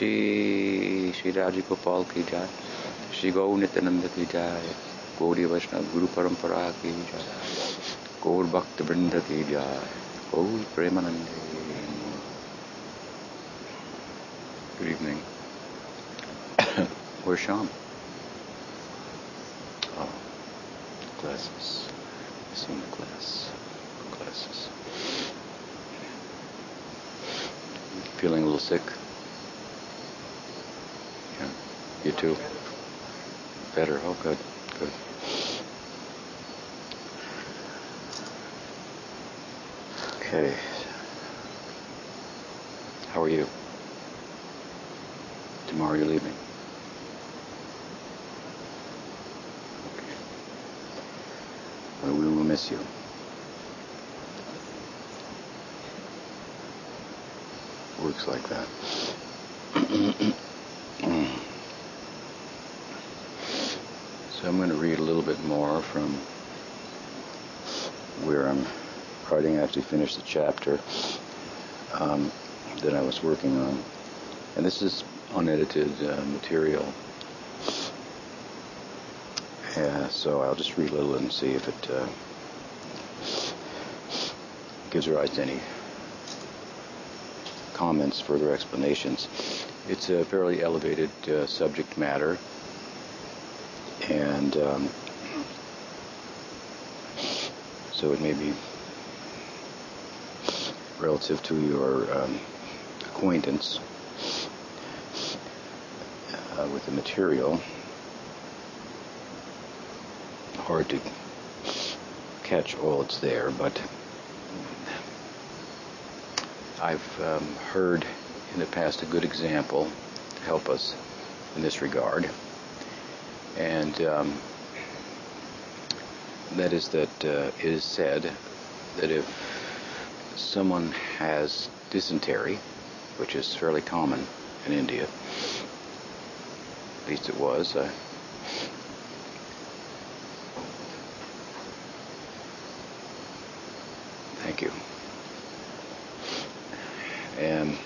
श्री श्री राजगोपाल की जय श्री गौ नित्यानंद की जय गौरी वैष्णव गुरु परंपरा की जय गौर भक्त वृंद की जय गौर प्रेमानंद गुड इवनिंग और शाम classes Feeling a little sick. You too? Better. Oh, good. Good. Okay. How are you? Tomorrow you're leaving. Okay. Well, we will miss you. Works like that. so I'm going to read a little from where I'm writing. I actually finished the chapter um, that I was working on. And this is unedited uh, material. So I'll just read a little and see if it uh, gives rise to any comments, further explanations. It's a fairly elevated uh, subject matter, and um, so it may be relative to your um, acquaintance uh, with the material. Hard to catch all that's there, but I've um, heard in the past a good example to help us in this regard, and um, that is that uh, it is said that if someone has dysentery, which is fairly common in India, at least it was. Uh, thank you. And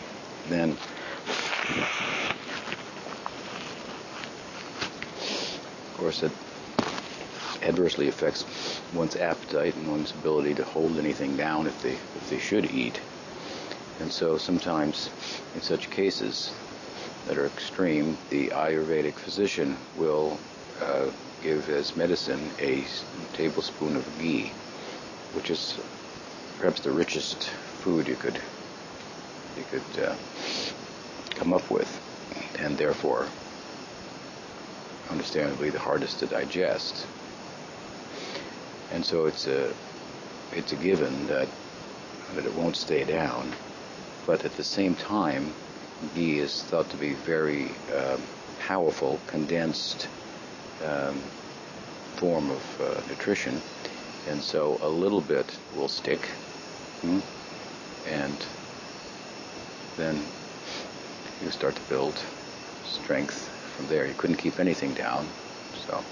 then of course it adversely affects one's appetite and one's ability to hold anything down if they if they should eat. And so sometimes in such cases that are extreme, the Ayurvedic physician will uh, give as medicine a tablespoon of ghee, which is perhaps the richest food you could you could uh, come up with, and therefore, understandably, the hardest to digest. And so it's a it's a given that that it won't stay down, but at the same time, ghee is thought to be very uh, powerful, condensed um, form of uh, nutrition, and so a little bit will stick, hmm? and then you start to build strength from there. You couldn't keep anything down, so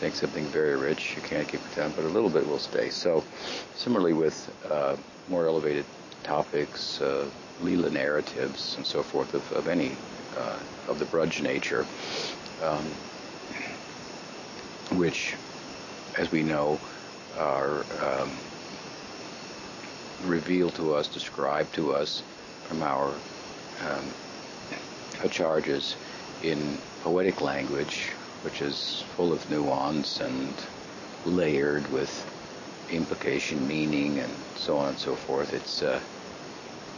take something very rich, you can't keep it down, but a little bit will stay. So, similarly with uh, more elevated topics, uh, Leela narratives, and so forth of, of any uh, of the Braj nature, um, which, as we know, are um, revealed to us, described to us from our um, acharjas in poetic language, which is full of nuance and layered with implication, meaning, and so on and so forth. It's uh,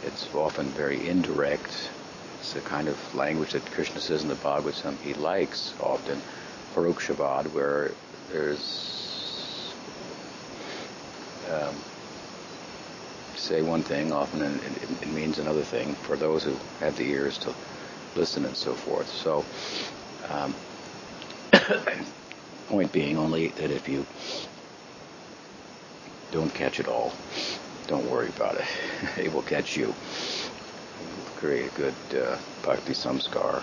it's often very indirect. It's the kind of language that Krishna says in the Bhagavatam he likes often, parokshabad, where there's um, say one thing, often it, it, means another thing for those who have the ears to listen and so forth. So, um, point being only that if you don't catch it all, don't worry about it. it will catch you. It will create a good uh, bhakti samskar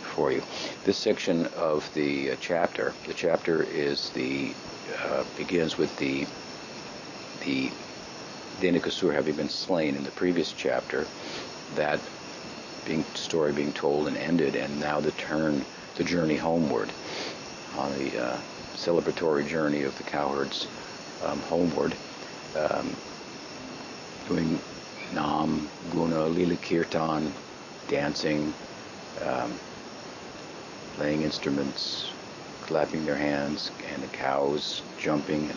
for you. This section of the uh, chapter, the chapter is the uh, begins with the the Dhenukasur having been slain in the previous chapter. That being story being told and ended, and now the turn, the journey homeward, on the uh, celebratory journey of the cowherds um, homeward, um, doing nam, guna, lila kirtan, dancing, um, playing instruments, clapping their hands, and the cows jumping.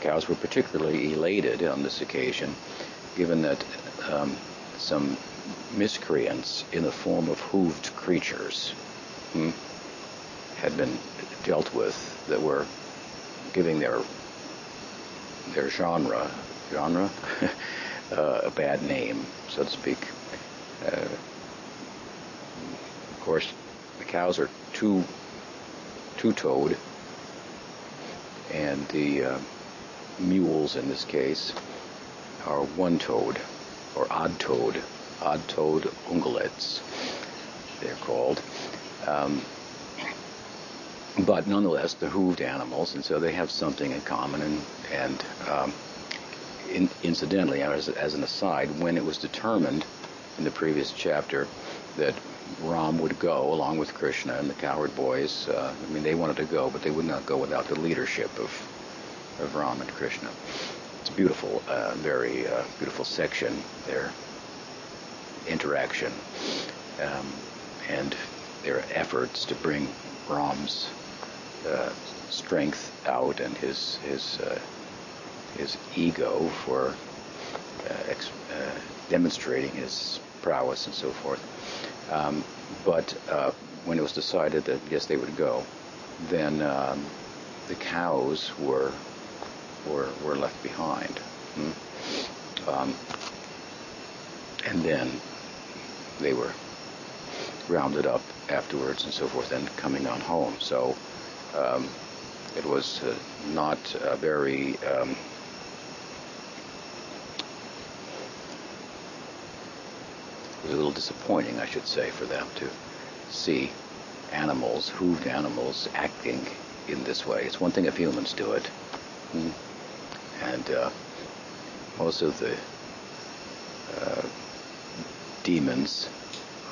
Cows were particularly elated on this occasion, given that um, some miscreants in the form of hooved creatures hmm, had been dealt with that were giving their their genre genre uh, a bad name, so to speak. Uh, of course, the cows are two two-toed, and the uh, mules in this case are one-toed or odd-toed, odd-toed ungulates, they're called. Um, but nonetheless, they're hooved animals, and so they have something in common. And, and um, in, incidentally, as, as an aside, when it was determined in the previous chapter that Ram would go along with Krishna and the coward boys, uh, I mean, they wanted to go, but they would not go without the leadership of, of Ram and Krishna. It's a beautiful, uh, very uh, beautiful section, their interaction um, and their efforts to bring Ram's uh, strength out and his his uh, his ego for uh, ex- uh, demonstrating his prowess and so forth. Um, but uh, when it was decided that yes they would go, then um, the cows were were were left behind. Hmm? Um, and then they were rounded up afterwards and so forth and coming on home. So um, it was uh, not very um, it was a little disappointing, I should say, for them to see animals, hooved animals, acting in this way. It's one thing if humans do it, hmm. and uh, most of the uh, demons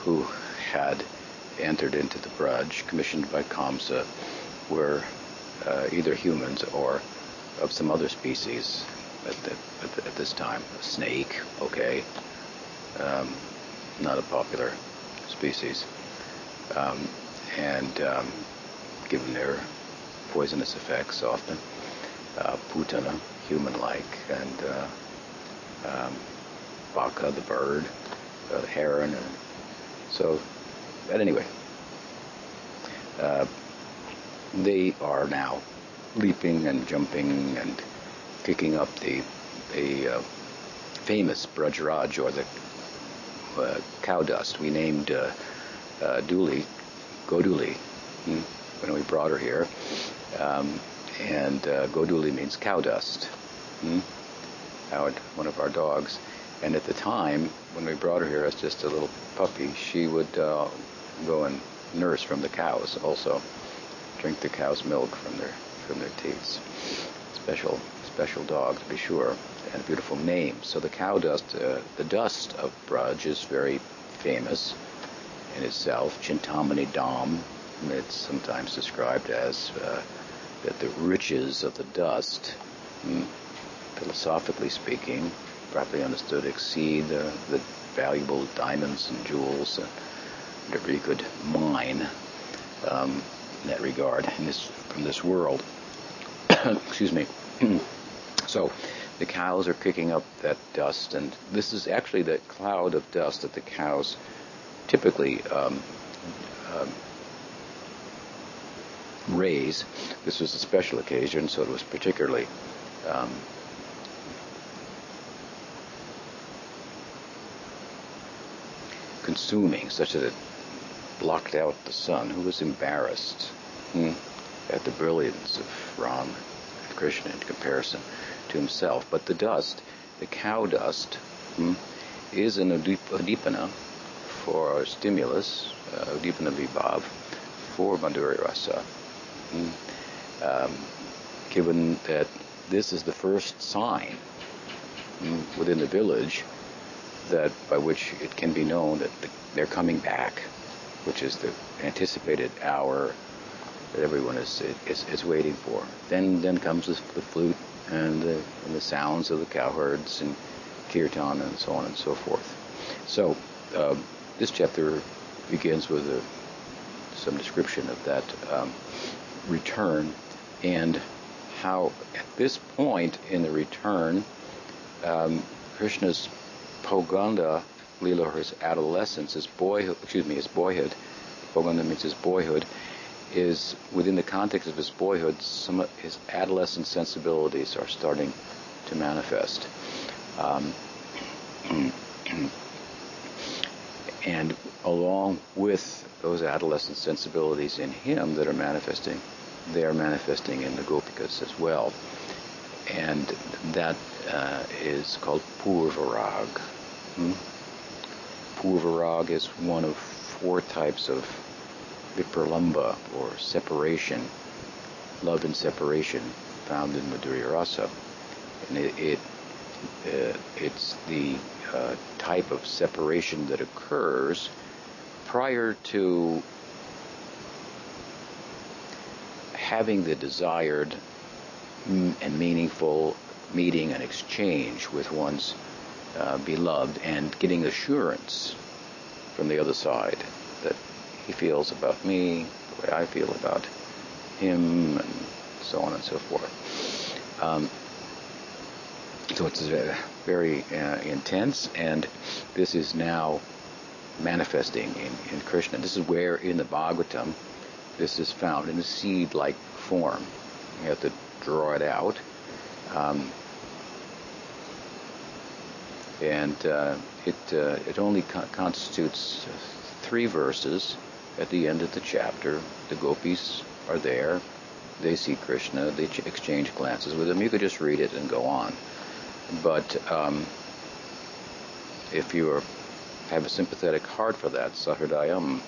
who had entered into the Braj, commissioned by Kamsa, were uh, either humans or of some other species at, the, at, the, at this time. A snake, okay, um, not a popular species. Um, and um, given their poisonous effects often, uh, Putana, human-like, and uh, um, Baka, the bird, uh, the heron, and so, but anyway, uh, they are now leaping and jumping and kicking up the the uh, famous Brajraj or the uh, cow dust. We named uh, uh, Dooley Goduli hmm, when we brought her here, um, and uh, Goduli means cow dust. Hmm? One of our dogs. And at the time, when we brought her here as just a little puppy, she would uh, go and nurse from the cows also, drink the cow's milk from their from their teats. Special special dog to be sure, and a beautiful name. So the cow dust, uh, the dust of Braj is very famous in itself. Chintamani Dham, it's sometimes described as uh, that the riches of the dust, hmm, philosophically speaking, properly understood, exceed the valuable diamonds and jewels whatever you could mine um, in that regard in this from this world. Excuse me. so the cows are kicking up that dust, and this is actually the cloud of dust that the cows typically um, um, raise. This was a special occasion, so it was particularly um, consuming, such that it blocked out the sun, who was embarrassed hmm, at the brilliance of Ram and Krishna in comparison to himself. But the dust, the cow dust, hmm, is an udipana for stimulus, uh, udipana vibhav, for Madhurya Rasa. Hmm. Um, given that this is the first sign hmm, within the village that by which it can be known that the, they're coming back, which is the anticipated hour that everyone is is, is waiting for. Then then comes the, the flute and the, and the sounds of the cowherds and kirtan and so on and so forth. So um, this chapter begins with a, some description of that um, return and how at this point in the return, um, Krishna's Poganda, Leela, his adolescence, his boyhood, excuse me, his boyhood, Poganda means his boyhood, is within the context of his boyhood, some of his adolescent sensibilities are starting to manifest. Um, and along with those adolescent sensibilities in him that are manifesting, they are manifesting in the gopikas as well. And that uh, is called purvarag. Hmm? Purvarag is one of four types of vipralamba, or separation, love and separation, found in Madhurya Rasa. And it, it uh, it's the uh, type of separation that occurs prior to having the desired and meaningful meeting and exchange with one's uh, beloved and getting assurance from the other side that he feels about me the way I feel about him and so on and so forth. Um, so it's very uh, intense, and this is now manifesting in, in Krishna. This is where in the Bhagavatam this is found in a seed-like form. You have to draw it out. Um, and uh, it uh, it only co- constitutes three verses at the end of the chapter. The gopis are there. They see Krishna. They ch- exchange glances with him. You could just read it and go on. But um, if you are, have a sympathetic heart for that, sahridayam,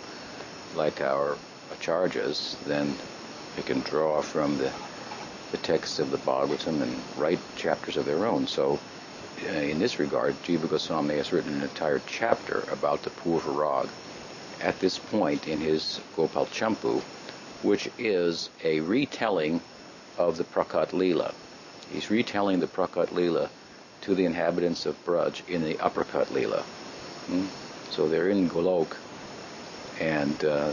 like our acharjas, then you can draw from the, the texts of the Bhagavatam and write chapters of their own. So, in this regard, Jiva Goswami has written an entire chapter about the Purvarag at this point in his Gopal Champu, which is a retelling of the Prakat Leela. He's retelling the Prakat Leela to the inhabitants of Braj in the aprakat Leela. Hmm? So they're in Golok, and uh,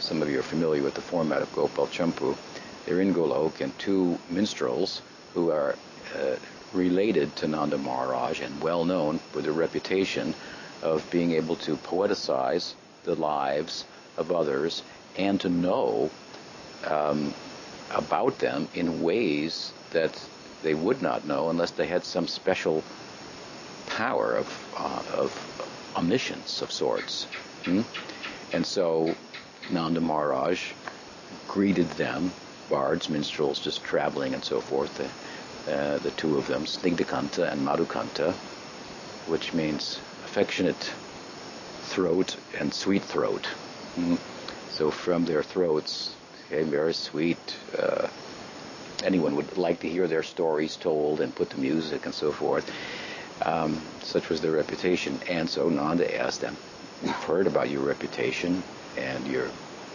some of you are familiar with the format of Gopal Champu. They're in Golok, and two minstrels who are uh, related to Nanda Maharaj and well known for their reputation of being able to poeticize the lives of others and to know um, about them in ways that they would not know unless they had some special power of, uh, of omniscience of sorts. Hmm? And so Nanda Maharaj greeted them, bards, minstrels, just traveling and so forth, uh, the two of them, Snigdhakanta and Madhukanta, which means affectionate throat and sweet throat. Hmm? So from their throats came very sweet, uh, anyone would like to hear their stories told and put to music and so forth. Um, such was their reputation. And so Nanda asked them, We've heard about your reputation and your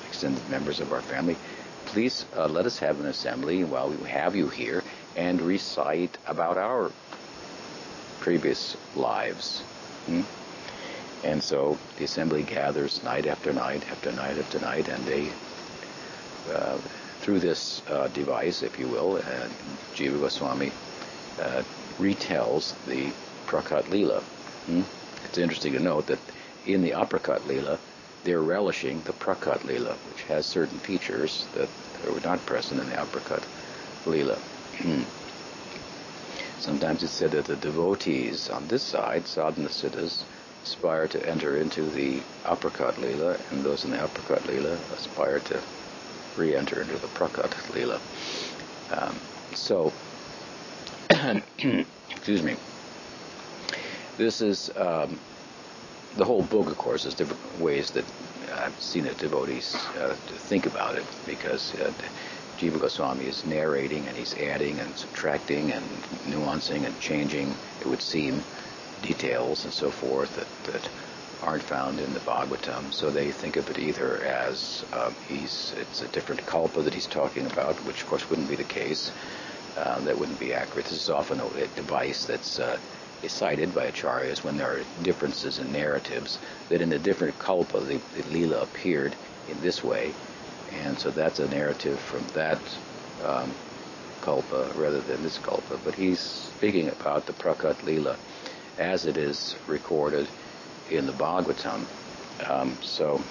extended members of our family. Please uh, let us have an assembly while we have you here and recite about our previous lives. Hmm? And so the assembly gathers night after night after night after night, and they uh, through this uh, device, if you will, uh, Jiva Goswami uh, retells the Prakat Leela. Hmm? It's interesting to note that in the Aprakat Leela, they're relishing the Prakat Leela, which has certain features that were not present in the Aprakat Leela. Hmm. Sometimes it's said that the devotees on this side, sadhana siddhas, aspire to enter into the aprakat Leela, and those in the aprakat Leela aspire to re-enter into the Prakat Leela. Um, so, excuse me. This is um, the whole book, of course, is different ways that I've seen the devotees uh, think about it because uh, Jiva Goswami is narrating and he's adding and subtracting and nuancing and changing, it would seem, details and so forth that, that aren't found in the Bhagavatam. So they think of it either as um, he's it's a different kalpa that he's talking about, which of course wouldn't be the case. Uh, that wouldn't be accurate. This is often a, a device that's uh, cited by acharyas when there are differences in narratives. That in a different kalpa, the, the lila appeared in this way, and so that's a narrative from that um, kalpa rather than this kalpa. But he's speaking about the prakat lila as it is recorded in the Bhagavatam. Um, so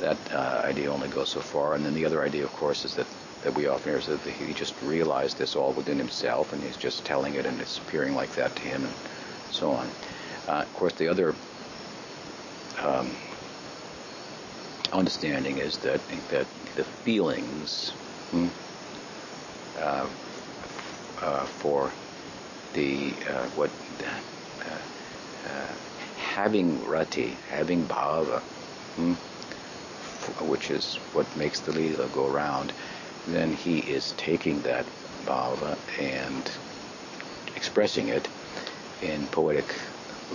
that uh, idea only goes so far. And then the other idea, of course, is that, that we often hear is that he just realized this all within himself and he's just telling it and it's appearing like that to him and so on. Uh, of course, the other um, understanding is that that the feelings hmm, uh, uh, for the uh, what uh, uh, having rati, having bhava, hmm, which is what makes the lila go around, then he is taking that bhava and expressing it in poetic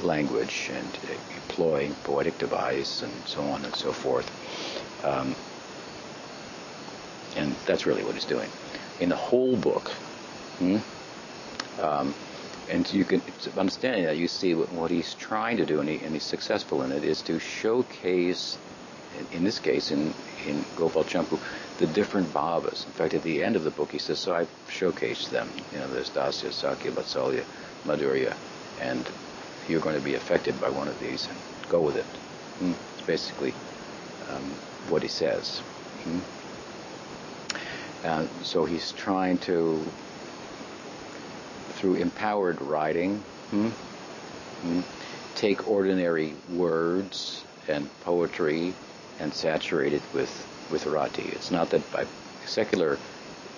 language and employing poetic device and so on and so forth. Um, and that's really what he's doing. In the whole book, hmm, um, and you can understanding that you see what, what he's trying to do, and, he, and, he's successful in it, is to showcase, in, in this case, in in Gopal Champu, the different bhavas. In fact, at the end of the book, he says, "So I've showcased them. You know, there's Dasya, Sakhya, Vatsalya, Madhurya, and you're going to be affected by one of these, go with it." Hmm? It's basically um, what he says. Hmm? And so he's trying to through empowered writing, hmm, hmm, take ordinary words and poetry and saturate it with, with rati. It's not that by secular,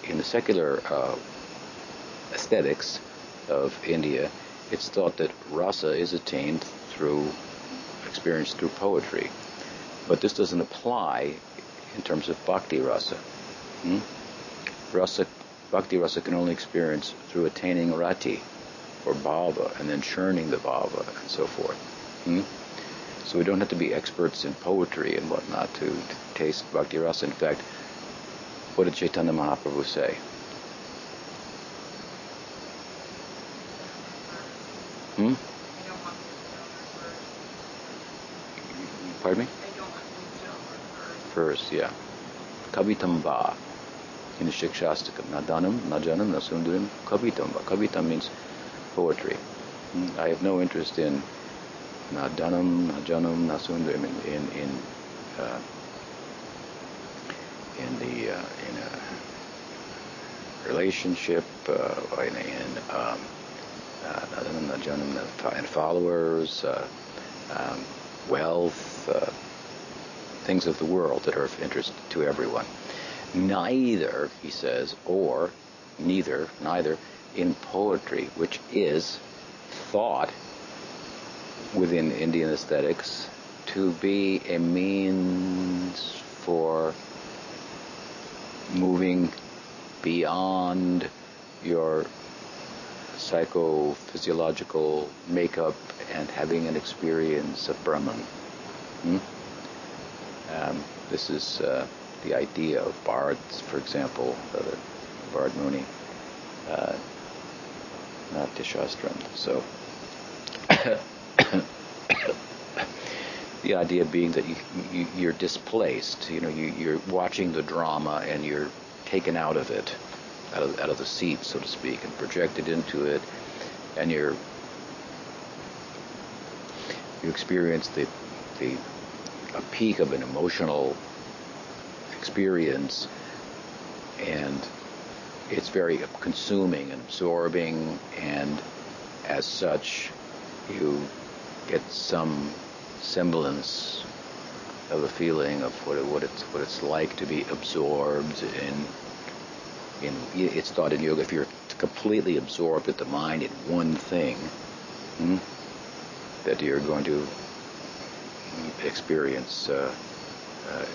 in the secular uh, aesthetics of India, it's thought that rasa is attained through experience through poetry. But this doesn't apply in terms of bhakti rasa. Hmm? Rasa Bhakti rasa can only experience through attaining rati or bhava and then churning the bhava and so forth. Hmm? So we don't have to be experts in poetry and whatnot to, to taste bhakti rasa. In fact, what did Chaitanya Mahaprabhu say? Hmm? Pardon me? First, yeah. Kavitamba in the Shikshastakam. Nadanam, Najanam, Nasundaram, Kavitam. Kavitam means poetry. Hmm, I have no interest in Nadanam, Najanam, Nasundaram, in, in, in, uh, in the, uh, in a relationship, uh, in, in um, uh, and followers, uh, um, wealth, uh, things of the world that are of interest to everyone. Neither, he says, or neither, neither, in poetry, which is thought within Indian aesthetics to be a means for moving beyond your psychophysiological makeup and having an experience of Brahman. Hmm? Um, this is uh, the idea of bards, for example, uh, Bharat Muni, uh, Natya Shastram. So the idea being that you, you, are displaced. You know, you, you're watching the drama and you're taken out of it, out of, out of the seat, so to speak, and projected into it, and you're you experience the the a peak of an emotional experience, and it's very consuming and absorbing, and as such, you get some semblance of a feeling of what, it, what it's what it's like to be absorbed in in it's thought in yoga if you're completely absorbed at the mind in one thing hmm, that you're going to experience uh, uh,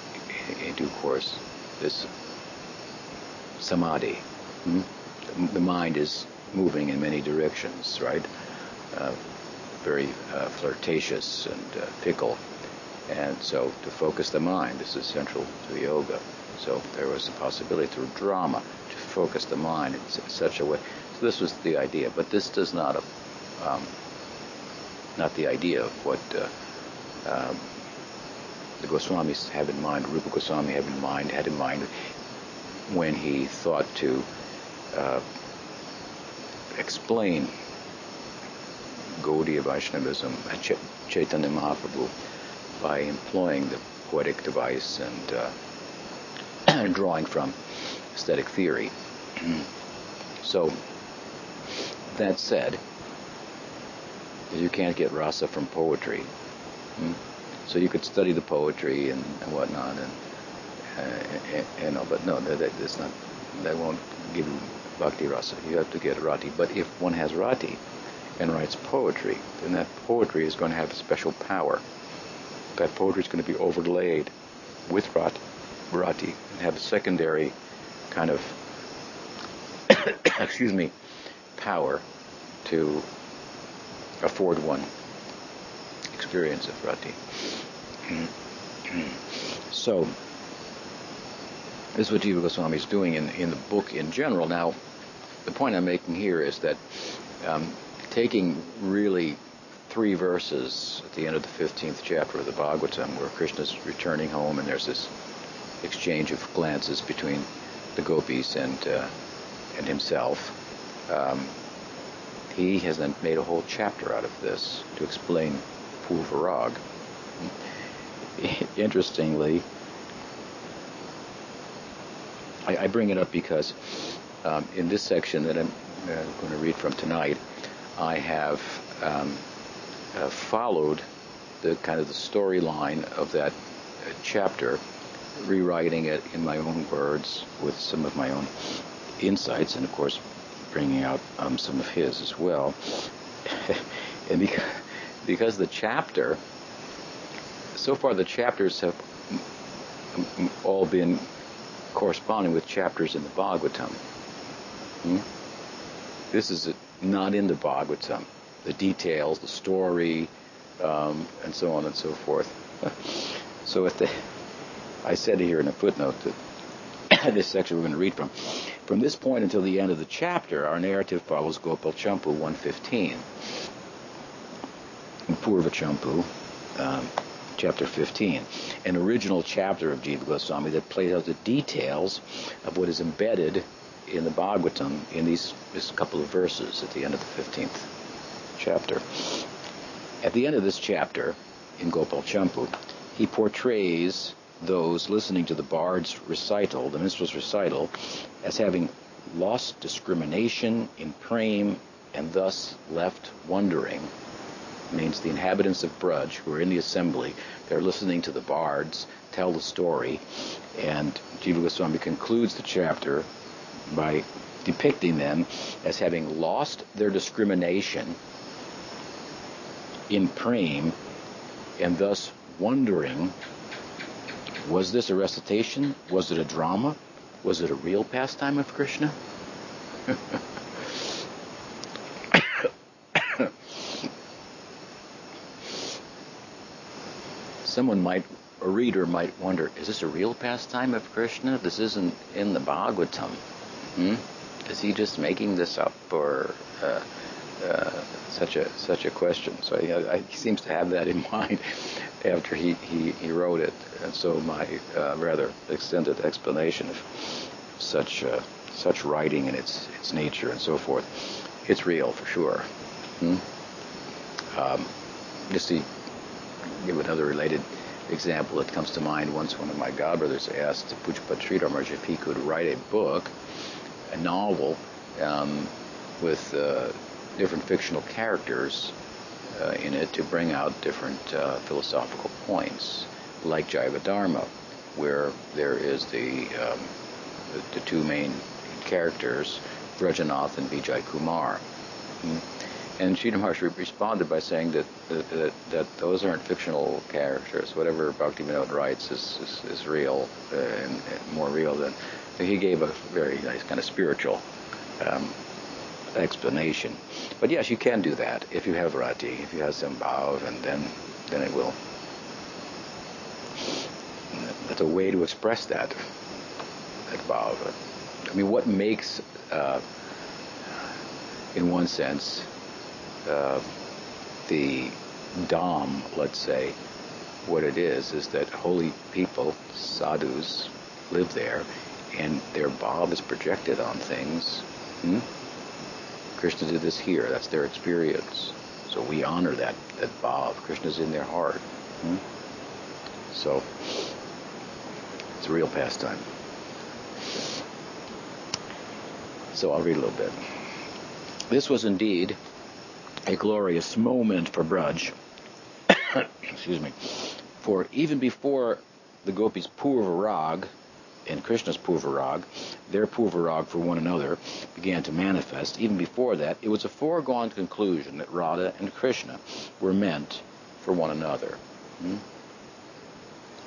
in due course, this samadhi. Hmm? The mind is moving in many directions, right? uh, very uh, flirtatious and uh, fickle. And so to focus the mind is essential to yoga. So there was a possibility through drama focus the mind in such a way. So this was the idea, but this does not, um, not the idea of what uh, um, the Goswamis have in mind, Rupa Goswami had in mind, had in mind when he thought to uh, explain Gaudiya Vaishnavism at Ch- Chaitanya Mahaprabhu by employing the poetic device and uh, drawing from aesthetic theory. so, that said, you can't get rasa from poetry. Hmm? So you could study the poetry and, and whatnot, and, uh, and, and, but no, that, that's not. That won't give you bhakti rasa. You have to get rati. But if one has rati and writes poetry, then that poetry is going to have a special power. That poetry is going to be overlaid with rati, rati and have a secondary kind of, excuse me, power to afford one experience of rati. so, this is what Jiva Goswami is doing in, in the book in general. Now, the point I'm making here is that um, taking really three verses at the end of the 15th chapter of the Bhagavatam, where Krishna's returning home and there's this exchange of glances between the gopis and uh, and himself. Um, he has then made a whole chapter out of this to explain Purvarag. Interestingly, I, I, bring it up because um, in this section that I'm uh, going to read from tonight, I have um, uh, followed the kind of the storyline of that uh, chapter, rewriting it in my own words with some of my own insights, and of course, bringing out um, some of his as well. and because, because the chapter, so far the chapters have all been corresponding with chapters in the Bhagavatam. Hmm? This is not in the Bhagavatam. The details, the story, um, and so on and so forth. so at the, I said here in a footnote that this section we're going to read from. From this point until the end of the chapter, our narrative follows Gopal Champu 115. Purva Champu, um, chapter 15, an original chapter of Jiva Goswami that plays out the details of what is embedded in the Bhagavatam in these this couple of verses at the end of the 15th chapter. At the end of this chapter, in Gopal Champu, he portrays those listening to the bard's recital, the minstrel's recital, as having lost discrimination in prem and thus left wondering. Means the inhabitants of Braj, who are in the assembly, they're listening to the bards tell the story, and Jiva Goswami concludes the chapter by depicting them as having lost their discrimination in prem and thus wondering was this a recitation? Was it a drama? Was it a real pastime of Krishna? Someone might, a reader might wonder, is this a real pastime of Krishna? This isn't in the Bhagavatam. Hmm? Is he just making this up, or uh, uh, such a such a question? So he, seems to have that in mind after he, he, he wrote it, and so my uh, rather extended explanation of such uh, such writing and its its nature and so forth, it's real for sure. Hmm? Um, just to give another related example that comes to mind, once one of my godbrothers asked Pujyapad Sridhar if he could write a book a novel um, with uh, different fictional characters in it to bring out different uh, philosophical points, like Jaiva Dharma, where there is the, um, the, the two main characters, Brajanath and Vijay Kumar. Mm-hmm. And Maharshi responded by saying that, that, that those aren't fictional characters. Whatever Bhaktivinoda writes is, is, is real uh, and, and more real than he gave a very nice kind of spiritual um, explanation. But yes, you can do that if you have rati, if you have sambhav, and then then it will. That's a way to express that. That bhav. I mean, what makes, uh, in one sense, uh, the dham, let's say, what it is, is that holy people, sadhus, live there, and their bhav is projected on things. Hmm? Krishna did this here. That's their experience. So we honor that, that bhav. Krishna's in their heart. Hmm? So it's a real pastime. So I'll read a little bit. This was indeed a glorious moment for Braj. Excuse me. For even before the gopis' Purvarag and Krishna's Purvarag, their Purvarag for one another, began to manifest, even before that, it was a foregone conclusion that Radha and Krishna were meant for one another. Hmm?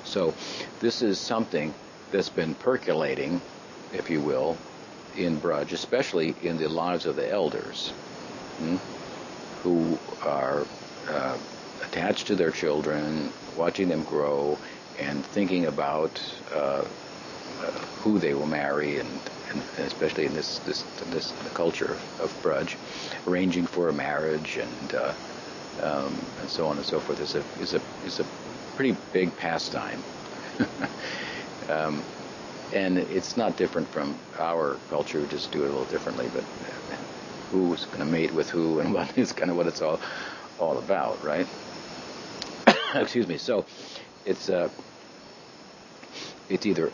So this is something that's been percolating, if you will, in Braj, especially in the lives of the elders, hmm, who are uh, attached to their children, watching them grow, and thinking about uh, who they will marry, and, and, especially in this this this culture of, Braj, arranging for a marriage and uh, um, and so on and so forth is a is a is a pretty big pastime. um, and it's not different from our culture. We just do it a little differently. But who's going to mate with who, and what is kind of what it's all all about, right? Excuse me. So it's uh, it's either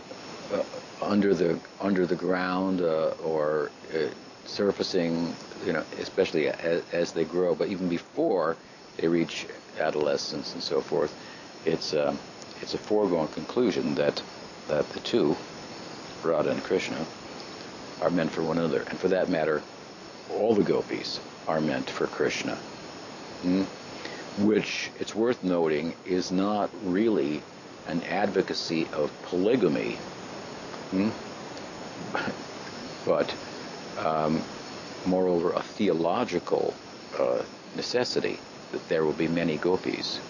under the under the ground uh, or uh, surfacing, you know, especially as, as, they grow. But even before they reach adolescence and so forth, it's uh, it's a foregone conclusion that that the two Radha and Krishna, are meant for one another. And for that matter, all the gopis are meant for Krishna. Hmm? Which, it's worth noting, is not really an advocacy of polygamy, hmm? but um, moreover, a theological uh, necessity that there will be many gopis.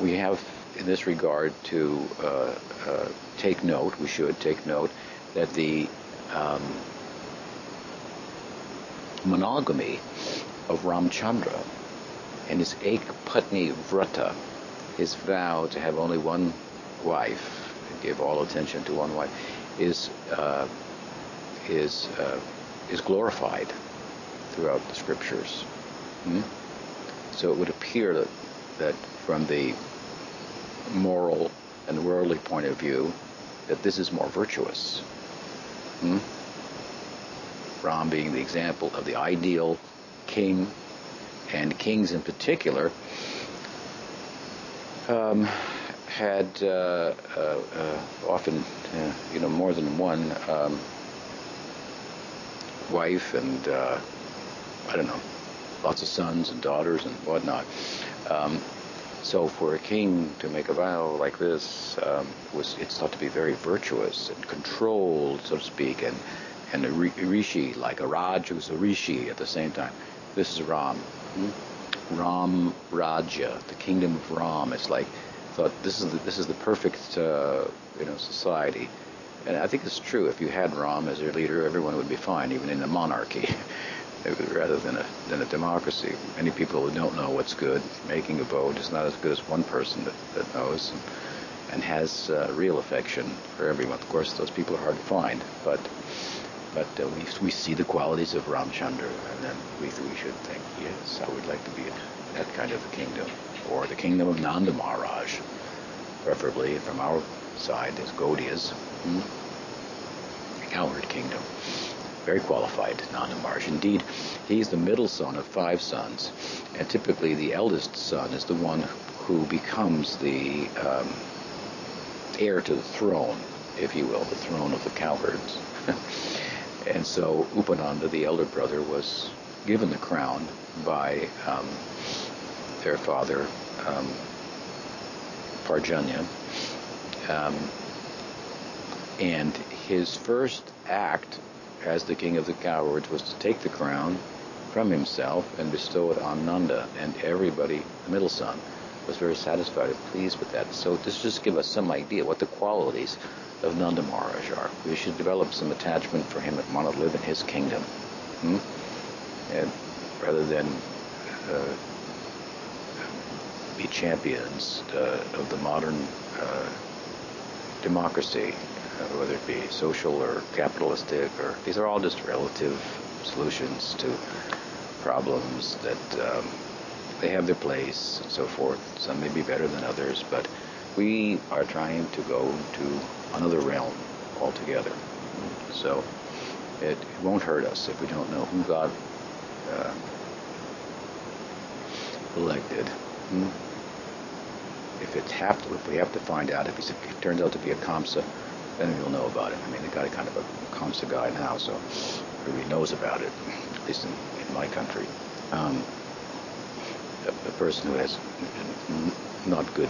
We have in this regard to uh, uh, take note, we should take note, that the um, monogamy of Ramchandra and his Ek Patni Vrata, his vow to have only one wife, give all attention to one wife, is uh, is uh, is glorified throughout the scriptures. Hmm? So it would appear that, that from the moral and worldly point of view that this is more virtuous. Hmm? Ram being the example of the ideal king, and kings in particular, um, had uh, uh, uh, often, uh, you know, more than one um, wife and, uh, I don't know, lots of sons and daughters and whatnot. Um, so for a king to make a vow like this um, was it's thought to be very virtuous and controlled, so to speak, and and a rishi like a Raj who's a rishi at the same time. This is Ram, hmm? Ram Raja, the kingdom of Ram. It's like thought this is the, this is the perfect uh, you know society, and I think it's true. If you had Ram as your leader, everyone would be fine, even in a monarchy. rather than a than a democracy. Many people who don't know what's good, making a vote is not as good as one person that, that knows and, and has uh, real affection for everyone. Of course, those people are hard to find, but but uh, we we see the qualities of Ramchandra, and then we we should think, yes, I would like to be in that kind of a kingdom, or the kingdom of Nanda Maharaj, preferably from our side as Gaudiyas, hmm? cowherd kingdom very qualified Nanda Maharaj. Indeed, he's the middle son of five sons, and typically the eldest son is the one who becomes the um, heir to the throne, if you will, the throne of the cowherds. and so Upananda, the elder brother, was given the crown by um, their father, um, Parjanya. Um, and his first act as the king of the cowards, was to take the crown from himself and bestow it on Nanda, and everybody, the middle son, was very satisfied and pleased with that. So this just give us some idea what the qualities of Nanda Maharaj are. We should develop some attachment for him and want to live in his kingdom, hmm? and rather than uh, be champions uh, of the modern uh, democracy, uh, whether it be social or capitalistic, or these are all just relative solutions to problems that um, they have their place and so forth. Some may be better than others, but we are trying to go to another realm altogether. So it, it won't hurt us if we don't know who got uh, elected. Hmm? If it's if we have to find out if he turns out to be a Kamsa, then we'll know about it. I mean, they got a kind of a Kamsa guy now, so everybody knows about it, at least in, in my country. Um, a, a, person who has not good,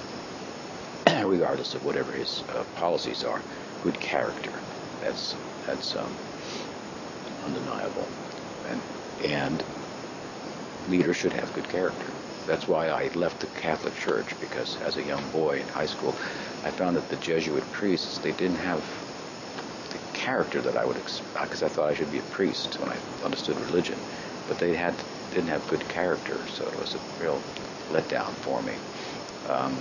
regardless of whatever his uh, policies are, good character. That's that's um, undeniable, and and leaders should have good character. That's why I left the Catholic Church because as a young boy in high school, I found that the Jesuit priests they didn't have the character that I would expect because I thought I should be a priest when I understood religion, but they had didn't have good character, so it was a real letdown for me. Um,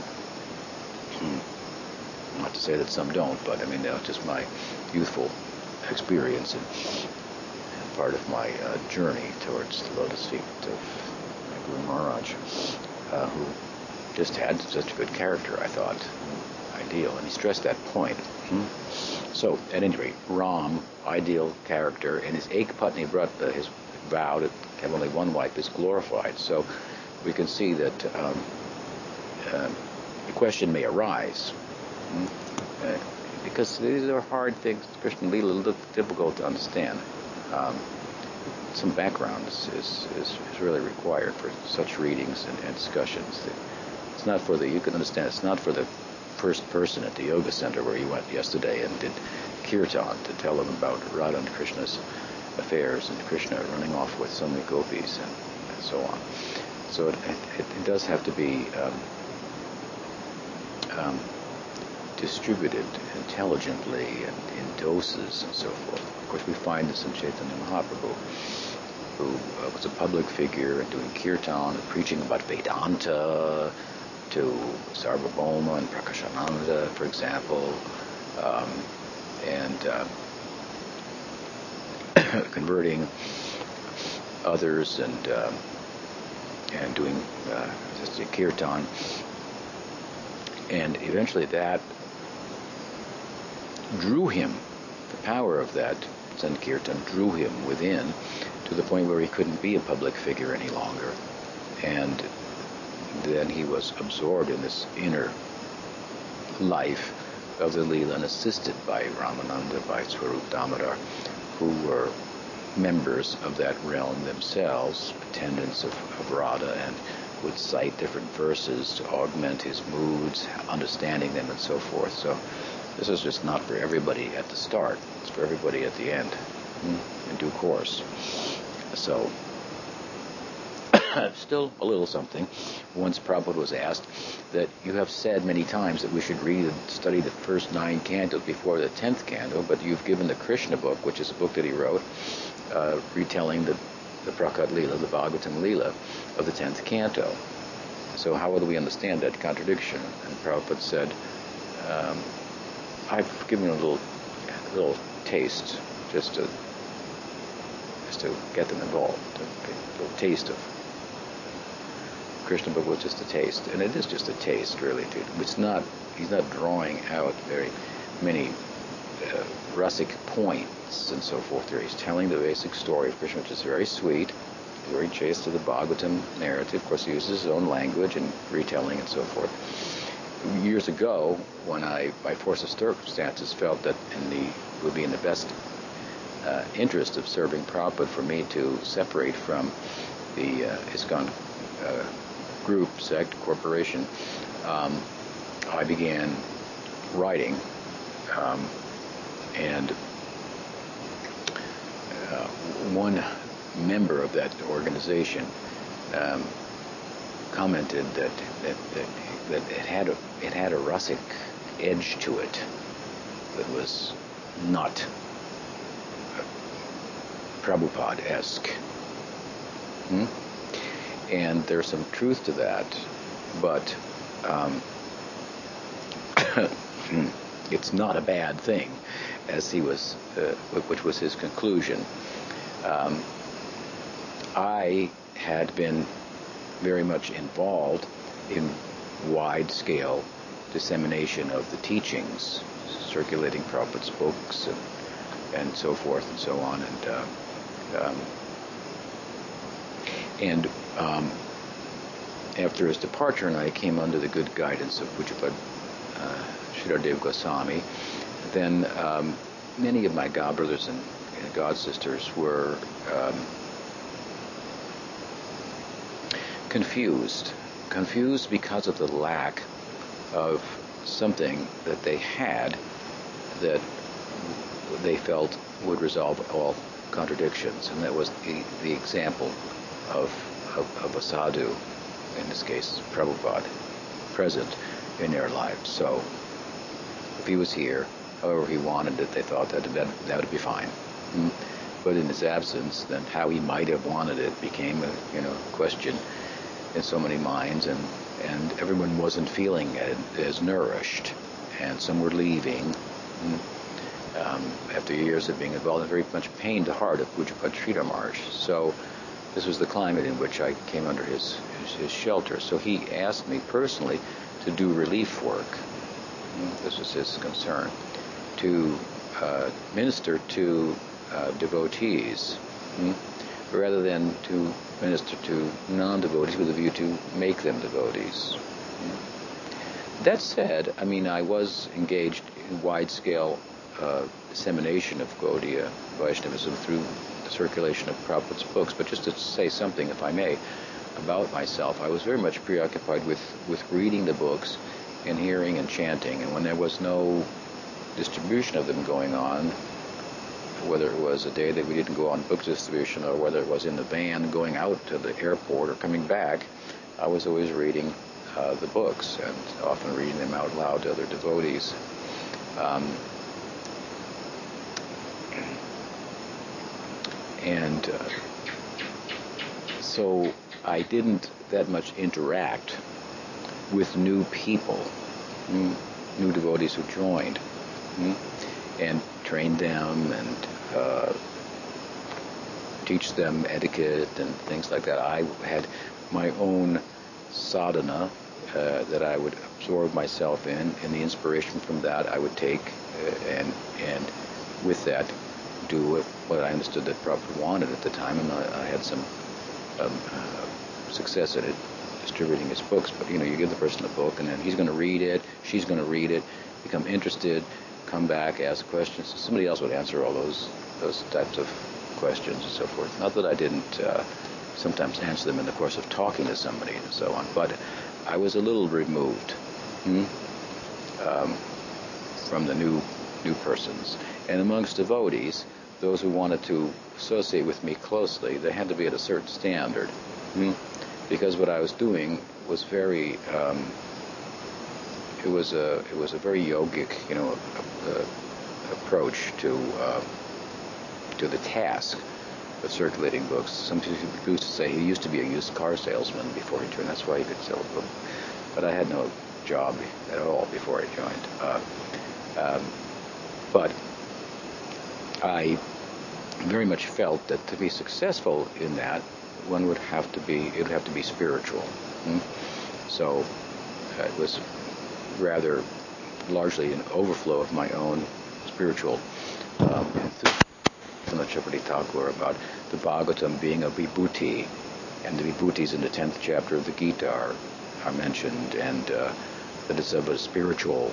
hmm, not to say that some don't, but I mean that was just my youthful experience and, part of my uh, journey towards the lotus feet of Guru Maharaj, uh, who just had such a good character, I thought. Ideal, and he stressed that point. Hmm? So, at any rate, Ram, ideal character, and his Ekpatni Vrata, his vow to have only one wife, is glorified. So, we can see that um, uh, the question may arise. Hmm? Uh, because these are hard things. Krishna look difficult to understand. Um, some background is, is, is, really required for such readings and, and, discussions. It's not for the, you can understand, it's not for the first person at the yoga center where you went yesterday and did kirtan to tell them about Radha and Krishna's affairs and Krishna running off with so many gopis and, and so on. So it, it, it, does have to be um, um, distributed intelligently and in doses and so forth. Course, we find this in Chaitanya Mahaprabhu, who uh, was a public figure and doing kirtan and preaching about Vedanta to Sarvabhauma and Prakashananda, for example, um, and uh, converting others and uh, and doing uh, kirtan. And eventually that drew him, the power of that Sankirtan drew him within to the point where he couldn't be a public figure any longer. And then he was absorbed in this inner life of the Leela and assisted by Ramananda, by Swarup Damodar, who were members of that realm themselves, attendants of, of Radha, and would cite different verses to augment his moods, understanding them, and so forth. So this is just not for everybody at the start. It's for everybody at the end, hmm, in due course. So, still a little something. Once Prabhupada was asked that you have said many times that we should read and study the first nine cantos before the tenth canto, but you've given the Krishna book, which is a book that he wrote, uh, retelling the, the Prakat Leela, the Bhagavatam Leela of the tenth canto. So how do we understand that contradiction? And Prabhupada said, um, I've given a little, a little taste, just to, just to get them involved, a little taste of Krishna book was just a taste, and it is just a taste, really. It's not. He's not drawing out very many uh, points and so forth. There, he's telling the basic story of Krishna, which is very sweet, very chaste to the Bhagavatam narrative. Of course, he uses his own language and retelling and so forth years ago, when I, by force of circumstances, felt that in the would be in the best uh, interest of serving Prabhupada for me to separate from the uh, ISKCON uh, group, sect, corporation, um, I began writing, um, and uh, one member of that organization um, commented that that, that that it had a it had a Rasic edge to it that was not Prabhupada-esque. Hmm? And there's some truth to that, but um, it's not a bad thing, as he was, uh, which was his conclusion. Um, I had been very much involved in wide-scale dissemination of the teachings, circulating Prabhupada's books and, and so forth and so on. And uh, um, and um, after his departure, and I came under the good guidance of Pujyapad uh, Goswami, then um, many of my god brothers and, and god sisters were um, confused. Confused because of the lack of something that they had that they felt would resolve all contradictions, and that was the, the example of, of, of a sadhu, in this case Prabhupada, present in their lives. So if he was here, however he wanted it, they thought that that, would be fine. Mm. But in his absence, then how he might have wanted it became a you know question in so many minds, and and everyone wasn't feeling as, nourished, and some were leaving. Mm, um, after years of being involved in very much pained the heart of Pujyapad Sridhar Maharaj. So this was the climate in which I came under his, his, his shelter. So he asked me personally to do relief work. Mm, this was his concern. To uh, minister to uh, devotees. Mm, rather than to minister to non-devotees with a view to make them devotees. That said, I mean, I was engaged in wide-scale uh, dissemination of Gaudiya Vaishnavism through the circulation of Prabhupada's books, but just to say something, if I may, about myself, I was very much preoccupied with, with reading the books and hearing and chanting, and when there was no distribution of them going on, whether it was a day that we didn't go on book distribution or whether it was in the van going out to the airport or coming back, I was always reading uh, the books and often reading them out loud to other devotees. Um, and uh, so I didn't that much interact with new people, new devotees who joined, and trained them and uh, teach them etiquette and things like that. I had my own sadhana uh, that I would absorb myself in, and the inspiration from that I would take uh, and and with that do what, I understood that Prabhupada wanted at the time, and I, I had some um, uh, success at it, distributing his books. But you know, you give the person a book, and then he's going to read it, she's going to read it, become interested, come back, ask questions. Somebody else would answer all those those types of questions and so forth. Not that I didn't uh, sometimes answer them in the course of talking to somebody and so on, but I was a little removed hmm, um, from the new new persons. And amongst devotees, those who wanted to associate with me closely, they had to be at a certain standard, hmm, because what I was doing was very um, it was a it was a very yogic, you know, a, a, approach to uh, to the task of circulating books. Some people used to say he used to be a used car salesman before he joined. That's why he could sell a book. But I had no job at all before I joined. Uh, um, but I very much felt that to be successful in that, one would have to be it would have to be spiritual. Hmm? So uh, it was rather largely an overflow of my own spiritual um, the Chakravarti Thakur about the Bhagavatam being a vibhuti, and the vibhutis in the 10th chapter of the Gita are, are mentioned, and uh, that it's of a spiritual,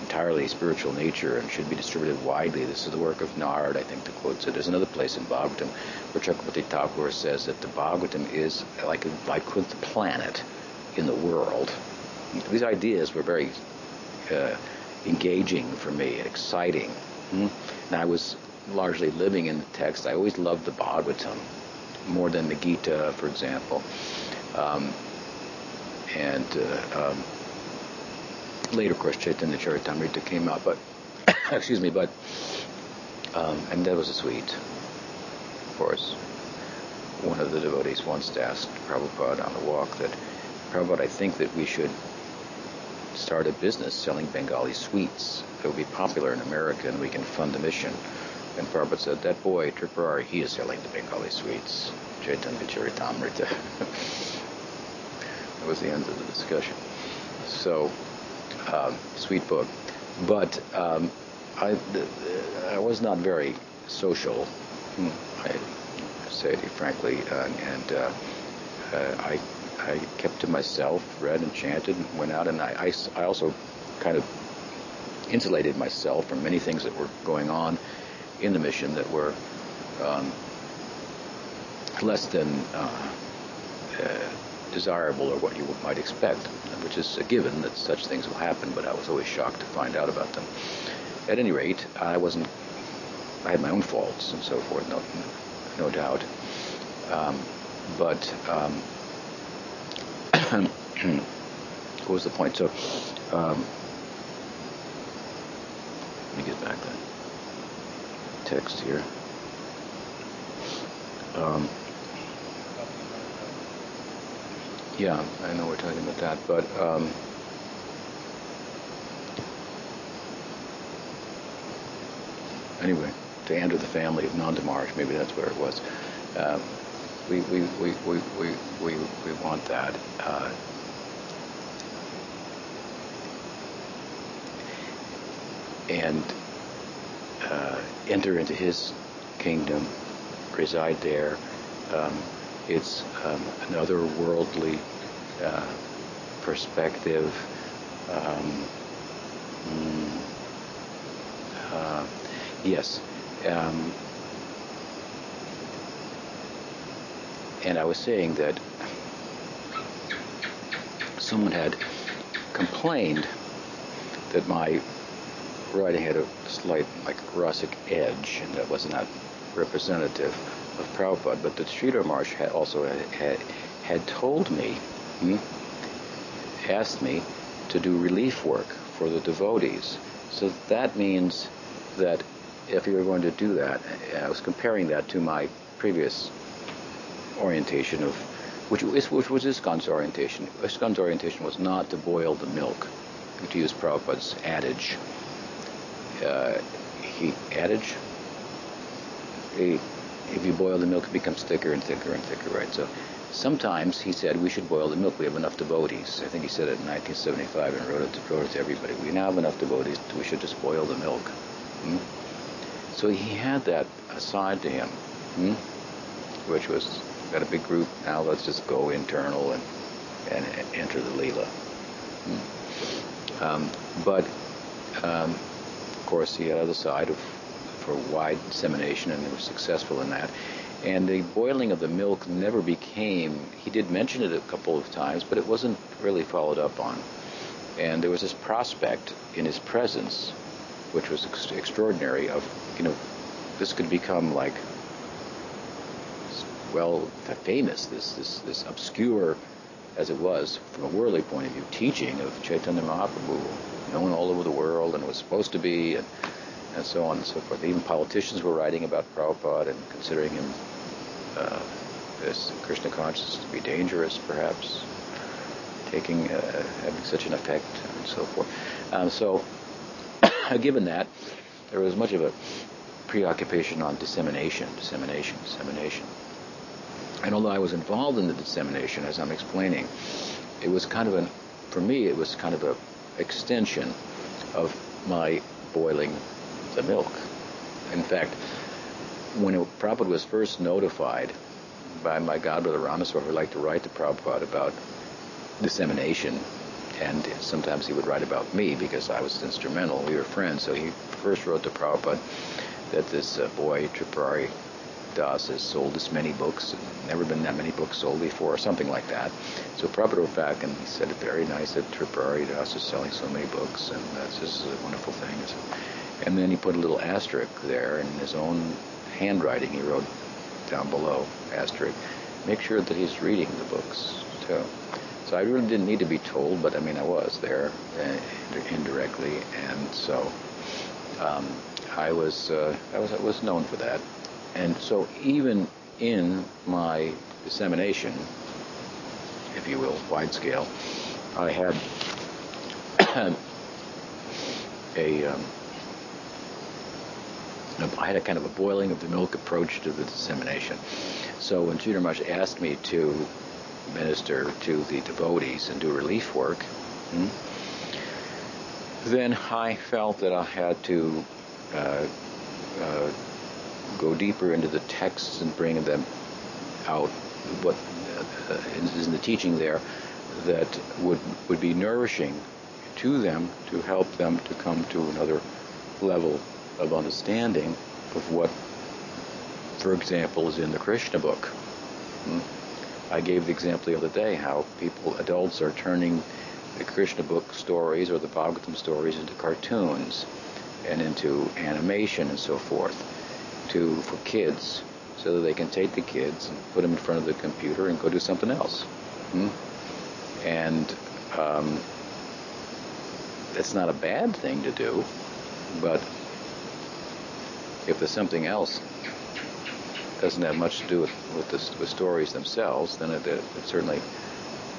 entirely spiritual nature and should be distributed widely. This is the work of Nard, I think, to quote it. There's another place in Bhagavatam where Chakravarti Thakur says that the Bhagavatam is like a Vaikuntha planet in the world these ideas were very uh, engaging for me, exciting. Hmm? And I was largely living in the text. I always loved the Bhagavatam more than the Gita, for example. Um, and uh, um, later, of course, Chaitanya Charitamrita came out, but excuse me, but um, and that was a sweet, of course. One of the devotees once asked Prabhupada on a walk that, Prabhupada, I think that we should start a business selling Bengali sweets. It will be popular in America and we can fund the mission. And Prabhupada said, that boy, Tripurari, he is selling the Bengali sweets. Chaitanya Charitamrita. that was the end of the discussion. So, um, sweet book. But um, I, I was not very social, hmm, I say you frankly, uh, and uh, uh, I, I kept to myself, read and chanted, and went out, and I, I, I also kind of insulated myself from many things that were going on in the mission that were um, less than uh, uh, desirable or what you might expect, which is a given that such things will happen, but I was always shocked to find out about them at any rate, I wasn't. I had my own faults and so forth, no, no doubt. Um, but um, what was the point? So, um, let me get back the text here. Um, yeah, I know we're talking about that, but. Um, anyway, to enter the family of Nanda maybe that's where it was. Um, we, we, we, we, we, we, we want that. Uh, and enter into his kingdom, reside there. Um, it's um, another worldly uh, perspective. Um, mm, uh, Yes. Um, and I was saying that someone had complained that my writing had a slight, like, Rasic edge, and that was not representative of Prabhupada. But the Sridhar Maharaj had also had, had told me, hmm, asked me to do relief work for the devotees. So that means that if you were going to do that, I was comparing that to my previous orientation of, which, is, which was ISKCON's orientation. ISKCON's orientation was not to boil the milk, to use Prabhupada's adage. Uh, he adage. If you boil the milk, it becomes thicker and thicker and thicker, right? So sometimes he said we should boil the milk. We have enough devotees. I think he said it in 1975 and wrote it to, wrote it to everybody. We now have enough devotees. We should just boil the milk. Hmm? So he had that aside to him, hmm? which was got a big group. Now let's just go internal and and enter the Leela. Hmm? Um, but um, course, he had other side for wide dissemination, and they were successful in that. And the boiling of the milk never became. He did mention it a couple of times, but it wasn't really followed up on. And there was this prospect in his presence which was ex- extraordinary. Of you know, this could become like well famous. This this this obscure, as it was from a worldly point of view, teaching of Chaitanya Mahaprabhu, known all over the world, and was supposed to be, and and so on and so forth. Even politicians were writing about Prabhupada and considering him uh, this Krishna consciousness to be dangerous, perhaps taking uh, having such an effect and so forth. Um, so given that, there was much of a preoccupation on dissemination, dissemination, dissemination. And although I was involved in the dissemination, as I'm explaining, it was kind of an, for me, it was kind of a extension of my boiling the milk. In fact, when Prabhupada was first notified by my godbrother Ramaswamy, who liked to write to Prabhupada about dissemination and sometimes he would write about me because I was instrumental. We were friends, so he first wrote to Prabhupada that this uh, boy Tripurari Das has sold this many books, never been that many books sold before, or something like that. So Prabhupada wrote back and he said, "Very nice that Tripurari Das is selling so many books, and this is a wonderful thing." And then he put a little asterisk there in his own handwriting. He wrote down below, asterisk, make sure that he's reading the books too. So I really didn't need to be told, but I mean, I was there uh, indirectly, and so um, I was uh, I was I was known for that. And so even in my dissemination, if you will, wide scale, I had a um, I had a kind of a boiling of the milk approach to the dissemination. So when Maharaj asked me to minister to the devotees and do relief work, hmm, then I felt that I had to uh, uh, go deeper into the texts and bring them out what uh, is in the teaching there that would would be nourishing to them to help them to come to another level of understanding of what, for example, is in the Krishna book. Hmm? I gave the example the other day how people, adults, are turning the Krishna book stories or the Bhagavatam stories into cartoons and into animation and so forth to for kids so that they can take the kids and put them in front of the computer and go do something else. Hmm? And um, that's not a bad thing to do, but if there's something else doesn't have much to do with with the with stories themselves, then it, it, it certainly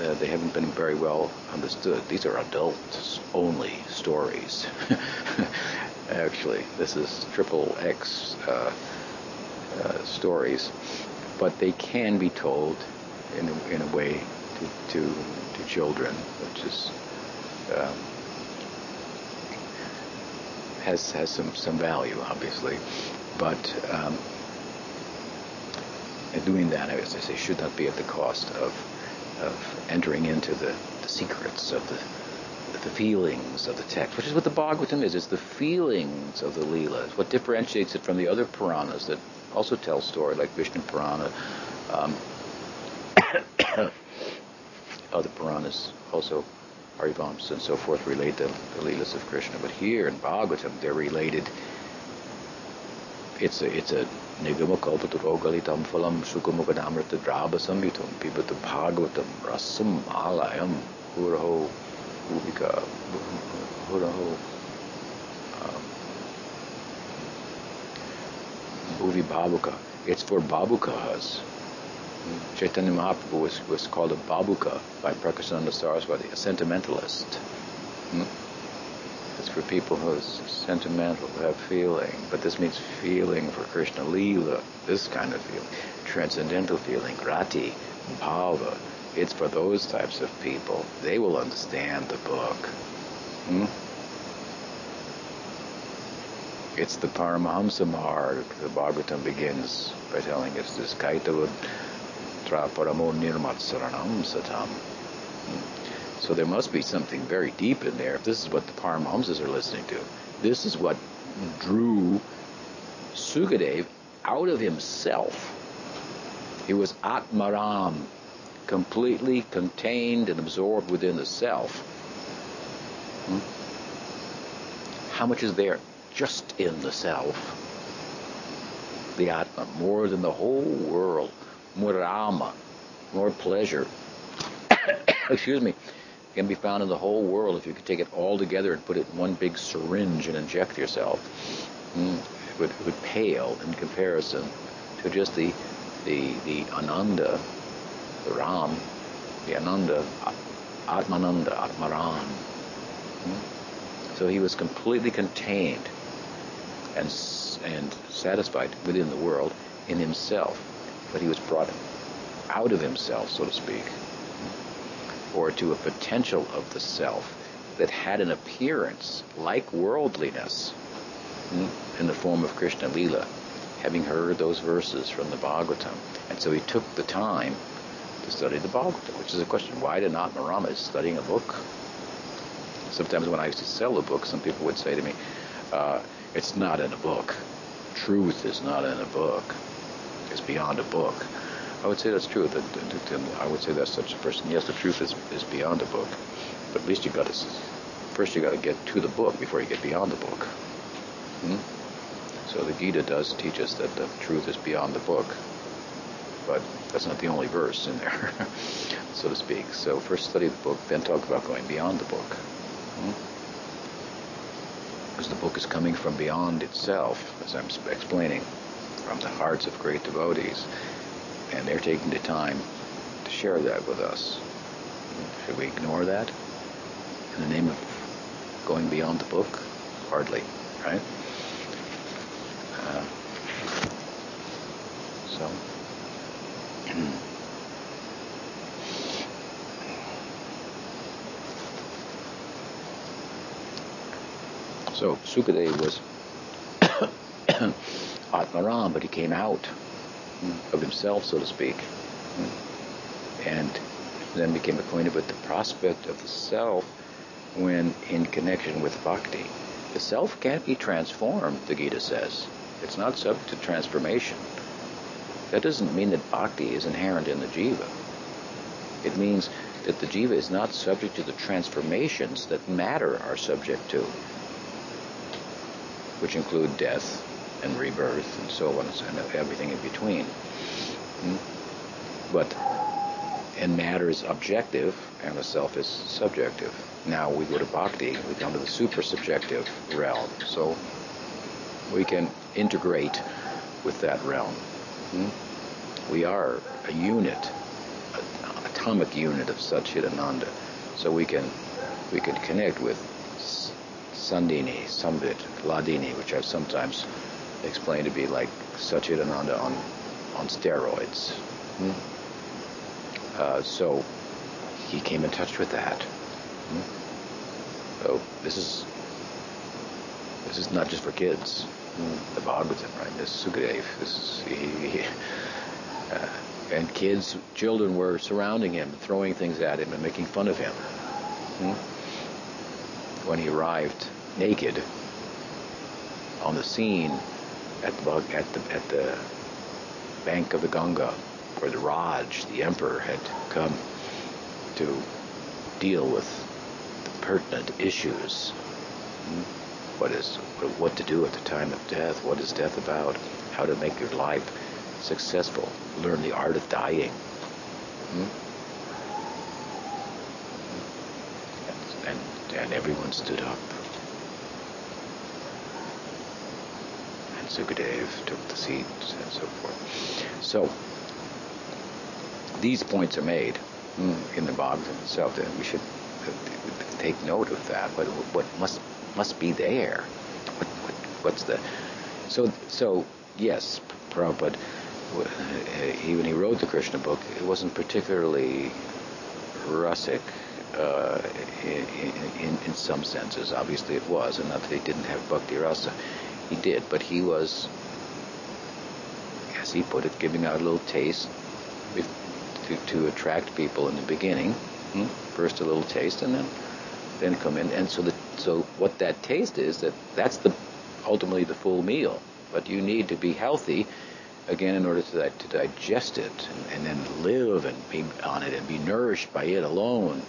uh, they haven't been very well understood. These are adults only stories. Actually, this is triple X uh, uh, stories, but they can be told in a, in a way to, to, to children, which is um, has has some some value, obviously, but um, doing that, as I say, should not be at the cost of of entering into the, the secrets of the the feelings of the text, which is what the Bhagavatam is. It's the feelings of the Leela. what differentiates it from the other Puranas that also tell story, like Vishnu Purana. Um, other Puranas also Harivamsa and so forth relate the, the Leelas of Krishna. But here in Bhagavatam, they're related. It's a, it's a Nigama Kalpatarogalitam Phalam Draba Samyutam Pibata Bhagavatam Rasam Alayam Huraho Bhuvika Huraho um, Bhuvi Babuka. It's for Babukahas. Chaitanya Mahaprabhu was, was called a bhavuka by Prakasananda Saraswati, a sentimentalist. Hmm? It's for people who are sentimental, who have feeling, but this means feeling for Krishna Leela, this kind of feeling, transcendental feeling, rati, bhava. It's for those types of people. They will understand the book. Hmm? It's the Paramahamsa marg. The Bhagavatam begins by telling us this Kaitavad paramo nirmatsaranam satam. So there must be something very deep in there if this is what the Paramahamsas are listening to. This is what drew Sukadev out of himself. He was Atmaram, completely contained and absorbed within the self. Hmm? How much is there just in the self? The Atma, more than the whole world more rama, more pleasure, excuse me, can be found in the whole world if you could take it all together and put it in one big syringe and inject yourself. Mm, it, would, it would pale in comparison to just the the the ananda, ram, the ananda, atmananda, atmaram. Mm. So he was completely contained and and satisfied within the world in himself but he was brought out of himself, so to speak, or to a potential of the self that had an appearance like worldliness in the form of Krishna Lila, having heard those verses from the Bhagavatam. And so he took the time to study the Bhagavatam, which is a question. Why did not Narama is studying a book? Sometimes when I used to sell a book, some people would say to me, uh, it's not in a book. Truth is not in a book it's beyond a book. I would say that's true. I would say that's such a person. Yes, the truth is, is beyond a book, but at least you got to first you got to get to the book before you get beyond the book. Hmm? So the Gita does teach us that the truth is beyond the book, but that's not the only verse in there, so to speak. So first study the book, then talk about going beyond the book. Hmm? Because the book is coming from beyond itself, as I'm explaining, from the hearts of great devotees, and they're taking the time to share that with us. Should we ignore that in the name of going beyond the book? Hardly, right? Uh, so. so Sukadeva was Atmaram, but he came out of himself, so to speak, and then became acquainted with the prospect of the self when in connection with bhakti. The self can't be transformed, the Gita says. It's not subject to transformation. That doesn't mean that bhakti is inherent in the jiva. It means that the jiva is not subject to the transformations that matter are subject to, which include death and rebirth and so on and everything in between. Hmm? But and matter is objective and the self is subjective. Now we go to bhakti, we come to the super subjective realm. So we can integrate with that realm. Hmm? We are a unit, an atomic unit of Satchidananda. So we can we can connect with Sandhini, Sambit, Hladini, which I've sometimes explained to be like Satchidananda on on steroids. Hmm? Uh, so he came in touch with that. Hmm? So this is this is not just for kids. Hmm? The Bhagavatam, right? This is Sukadev. This is he, he, uh, and kids, children were surrounding him, throwing things at him, and making fun of him. Hmm? When he arrived naked on the scene at the at the at the bank of the Ganga, where the Raj, the emperor, had come to deal with the pertinent issues. What is what to do at the time of death? What is death about? How to make your life successful? Learn the art of dying. And, and everyone stood up. And Sukadev took the seat and so forth. So these points are made mm, in the Bhagavatam itself. That we should take note of that. What what must must be there? What, what what's the so so yes, Prabhupada he when he wrote the Krishna book, it wasn't particularly rasic uh, in, in, in some senses. Obviously, it was, and not that he didn't have bhakti rasa. He did, but he was, as he put it, giving out a little taste to, to attract people in the beginning. Hmm? First a little taste, and then then come in. And so the so what that taste is that that's the ultimately the full meal. But you need to be healthy again in order to, to digest it and, and, then live and be on it and be nourished by it alone.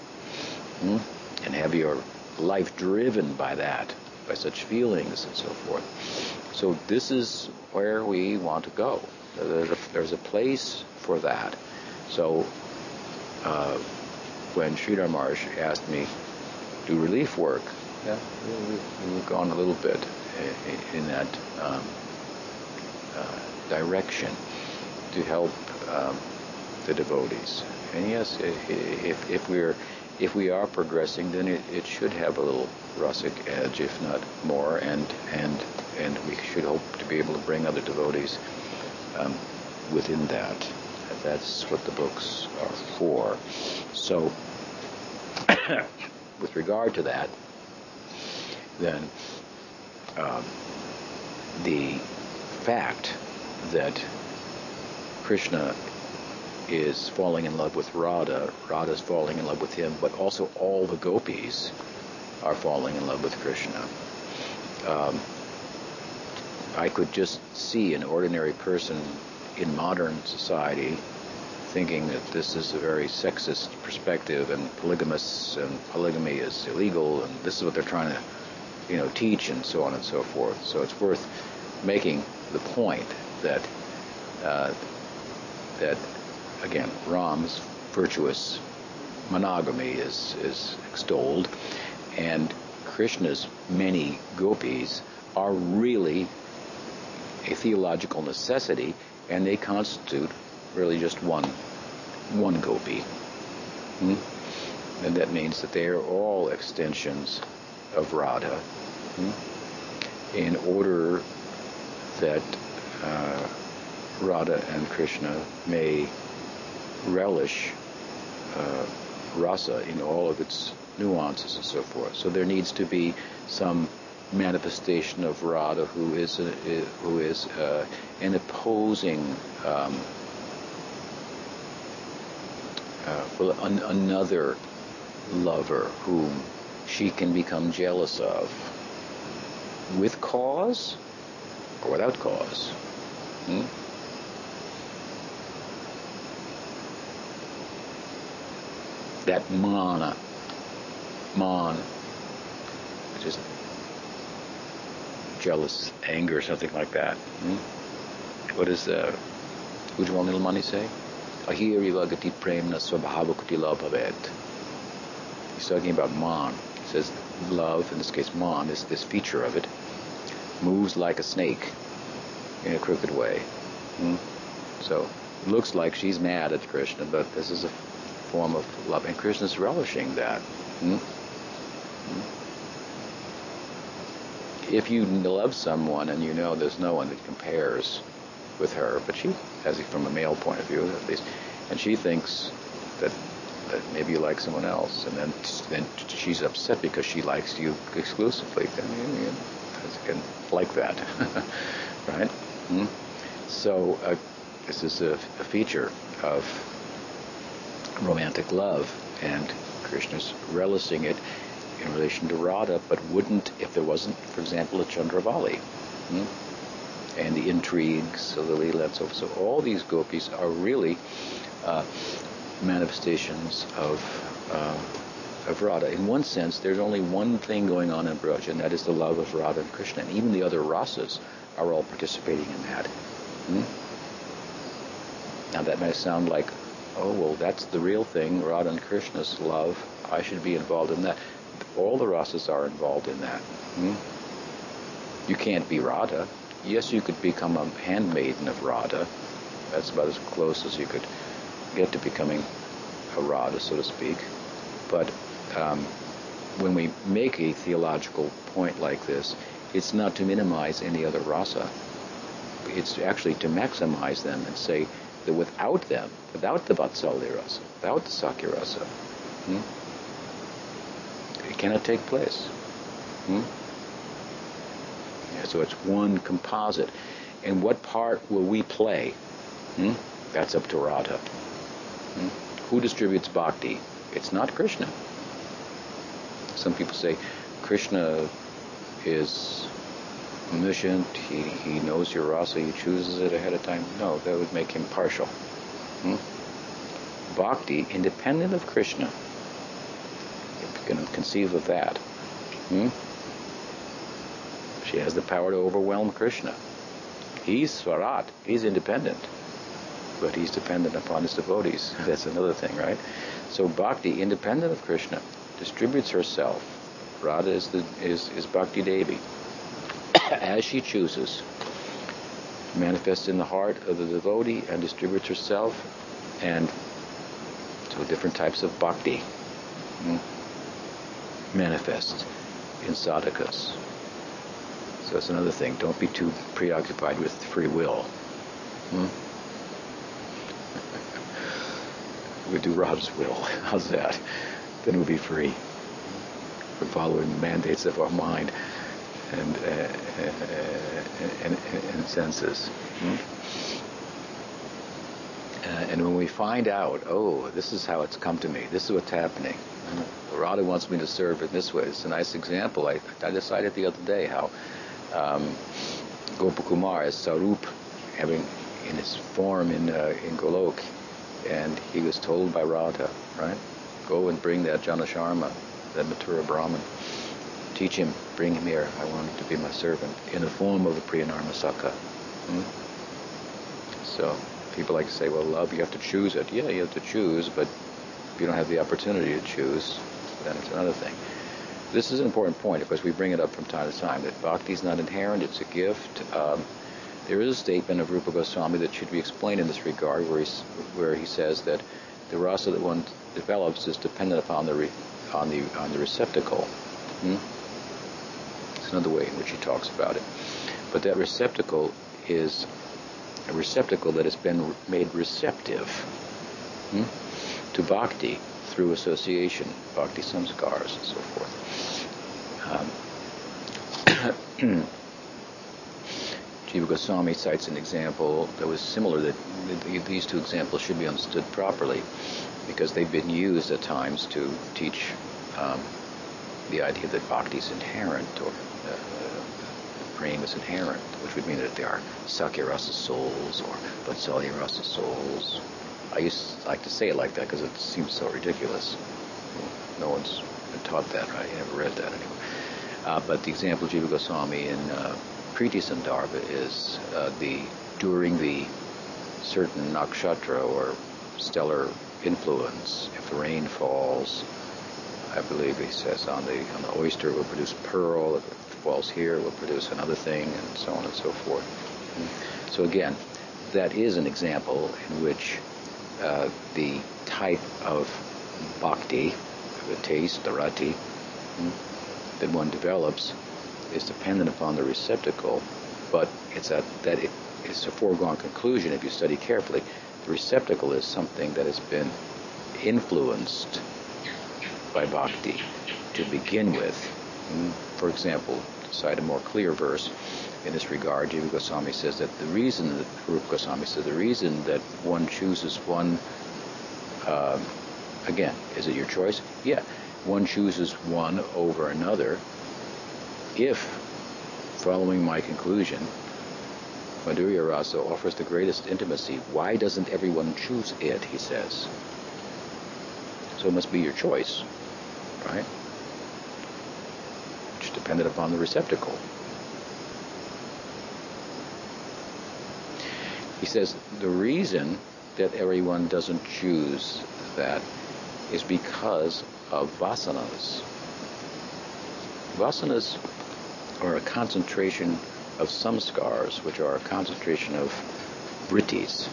Hmm? and have your life driven by that by such feelings and so forth. So this is where we want to go. There's a, there's a place for that. So uh, when Sridhar Maharaj asked me to do relief work, yeah, we've gone a little bit in that um, uh, direction to help um, the devotees. And yes, if, if we're if we are progressing, then it, it should have a little Rasic edge, if not more, and and and we should hope to be able to bring other devotees um, within that. That's what the books are for. So, with regard to that, then um, the fact that Krishna is falling in love with Radha, Radha's falling in love with him, but also all the gopis are falling in love with Krishna. Um, I could just see an ordinary person in modern society thinking that this is a very sexist perspective and polygamous and polygamy is illegal and this is what they're trying to you know, teach and so on and so forth. So it's worth making the point that uh, that again, Ram's virtuous monogamy is is extolled, and Krishna's many gopis are really a theological necessity, and they constitute really just one one gopi. Hmm? And that means that they are all extensions of Radha hmm? in order that uh, Radha and Krishna may relish uh, rasa in all of its nuances and so forth. So there needs to be some manifestation of Radha who is a, who is uh, an opposing um, uh, well, an, another lover whom she can become jealous of with cause or without cause. Hmm? That mana, man, which is jealous anger, something like that. Hmm? What does uh, Ujjwal Nilmani say? Ahiriva gati premna swabhavakuti bhavet. He's talking about man. He says love, in this case man, is this feature of it, moves like a snake in a crooked way. Hmm? So looks like she's mad at Krishna, but this is a form of love, and Krishna's relishing that. Hmm? Hmm? if you love someone and you know there's no one that compares with her, but she has it from a male point of view at least, and she thinks that that maybe you like someone else, and then then she's upset because she likes you exclusively. Then you, can like that, right? hmm So uh, this is a, a feature of romantic love, and Krishna's relishing it in relation to Radha, but wouldn't if there wasn't, for example, a Chandravali. Hmm? And the intrigues of the Leela and so. So all these gopis are really uh, manifestations of uh, of Radha. In one sense, there's only one thing going on in Braj, and that is the love of Radha and Krishna. And even the other rasas are all participating in that. Hmm? Now that may sound like, oh well, that's the real thing, Radha and Krishna's love. I should be involved in that all the rasas are involved in that. Hmm? You can't be Radha. Yes, you could become a handmaiden of Radha. That's about as close as you could get to becoming a Radha, so to speak. But um, when we make a theological point like this, it's not to minimize any other rasa. It's actually to maximize them and say that without them, without the Vatsalya rasa, without the Sakhya rasa, hmm, it cannot take place. Hmm? Yeah, so it's one composite. And what part will we play? Hmm? That's up to Radha. Who distributes bhakti? It's not Krishna. Some people say Krishna is omniscient, he, he knows your rasa, he chooses it ahead of time. No, that would make him partial. Hmm? Bhakti, independent of Krishna, if you can conceive of that. Hmm? She has the power to overwhelm Krishna. He's Swarat. He's independent. But he's dependent upon his devotees. That's another thing, right? So Bhakti, independent of Krishna, distributes herself. Radha is, the, is, is Bhakti Devi. As she chooses, manifests in the heart of the devotee and distributes herself and to different types of bhakti. Hmm? manifest in sadhakas. So that's another thing. Don't be too preoccupied with free will. Hmm? We do Rob's will. How's that? Then we'll be free. We're following the mandates of our mind and, uh, uh, and, and, and, senses. Hmm? Uh, and when we find out, oh, this is how it's come to me, this is what's happening, Radha wants me to serve in this way. It's a nice example. I, I decided the other day how um, Gopakumar is Sarup, having in his form in uh, in Golok, and he was told by Radha, right, go and bring that Janasharma, that Mathura Brahman. teach him, bring him here. I want him to be my servant in the form of a Priyanarmasaka. Hmm? So people like to say, well, love, you have to choose it. Yeah, you have to choose, but if you don't have the opportunity to choose, then it's another thing. This is an important point because we bring it up from time to time that bhakti is not inherent; it's a gift. Um, there is a statement of Rupa Goswami that should be explained in this regard, where, where he says that the rasa that one develops is dependent upon the re, on the on the receptacle. Hmm? It's another way in which he talks about it. But that receptacle is a receptacle that has been made receptive hmm, to bhakti through association, bhakti samskars, and so forth. Um, Jiva Goswami cites an example that was similar that these two examples should be understood properly because they've been used at times to teach um, the idea that bhakti is inherent or uh, is inherent, which would mean that they are Sakhya rasa souls or Vatsalya rasa souls. I used to like to say it like that because it seems so ridiculous. No one's been taught that, right? Never read that anyway. Uh, but the example Jiva Goswami in uh, Priti Sandarbha is uh, the during the certain nakshatra or stellar influence, if the rain falls, I believe he says on the on the oyster it will produce pearl. If it falls here, it will produce another thing, and so on and so forth. So again, that is an example in which uh, the type of bhakti, the taste, the rati, hmm, that one develops is dependent upon the receptacle, but it's a, that it, it's a foregone conclusion if you study carefully. The receptacle is something that has been influenced by bhakti to begin with. Mm, for example, to cite a more clear verse in this regard, Jiva Goswami says that the reason that Rupa Goswami says the reason that one chooses one uh, again, is it your choice? Yeah, one chooses one over another if, following my conclusion, Madhurya Rasa offers the greatest intimacy, why doesn't everyone choose it, he says. So it must be your choice right? Which depended upon the receptacle. He says the reason that everyone doesn't choose that is because of vasanas. Vasanas are a concentration of samskars, which are a concentration of vrittis,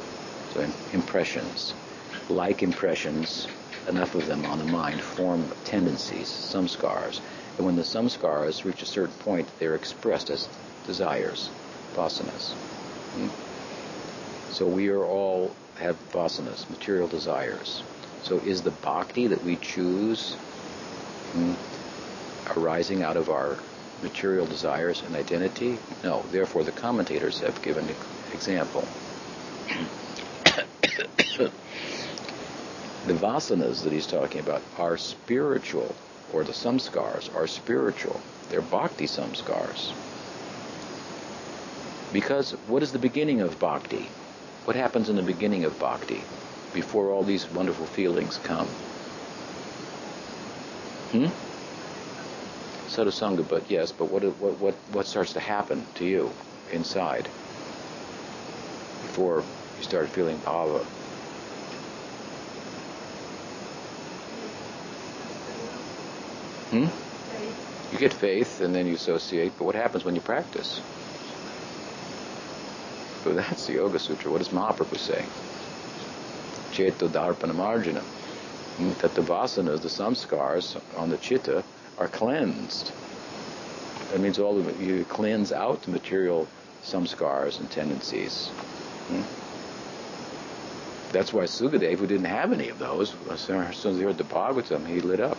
so impressions. Like impressions enough of them on the mind form tendencies, samskars. And when the samskars reach a certain point, they're expressed as desires, vasanas. Hmm? So we are all have vasanas, material desires. So is the bhakti that we choose hmm, arising out of our material desires and identity? No. Therefore, the commentators have given an example. the vasanas that he's talking about are spiritual, or the samskars are spiritual. They're bhakti samskars. Because what is the beginning of bhakti? What happens in the beginning of bhakti before all these wonderful feelings come? Hmm? Sadhusanga, but yes, but what, what, what, what starts to happen to you inside before you start feeling bhava? Hmm? You get faith and then you associate, but what happens when you practice? So that's the Yoga Sutra. What does Mahaprabhu say? Cheto Darpana Marjana. Hmm? That the vasanas, the samskars on the chitta, are cleansed. That means all of it, you cleanse out the material samskars and tendencies. Hmm? That's why Sukadev, who didn't have any of those, as soon as he heard the Bhagavatam, he lit up.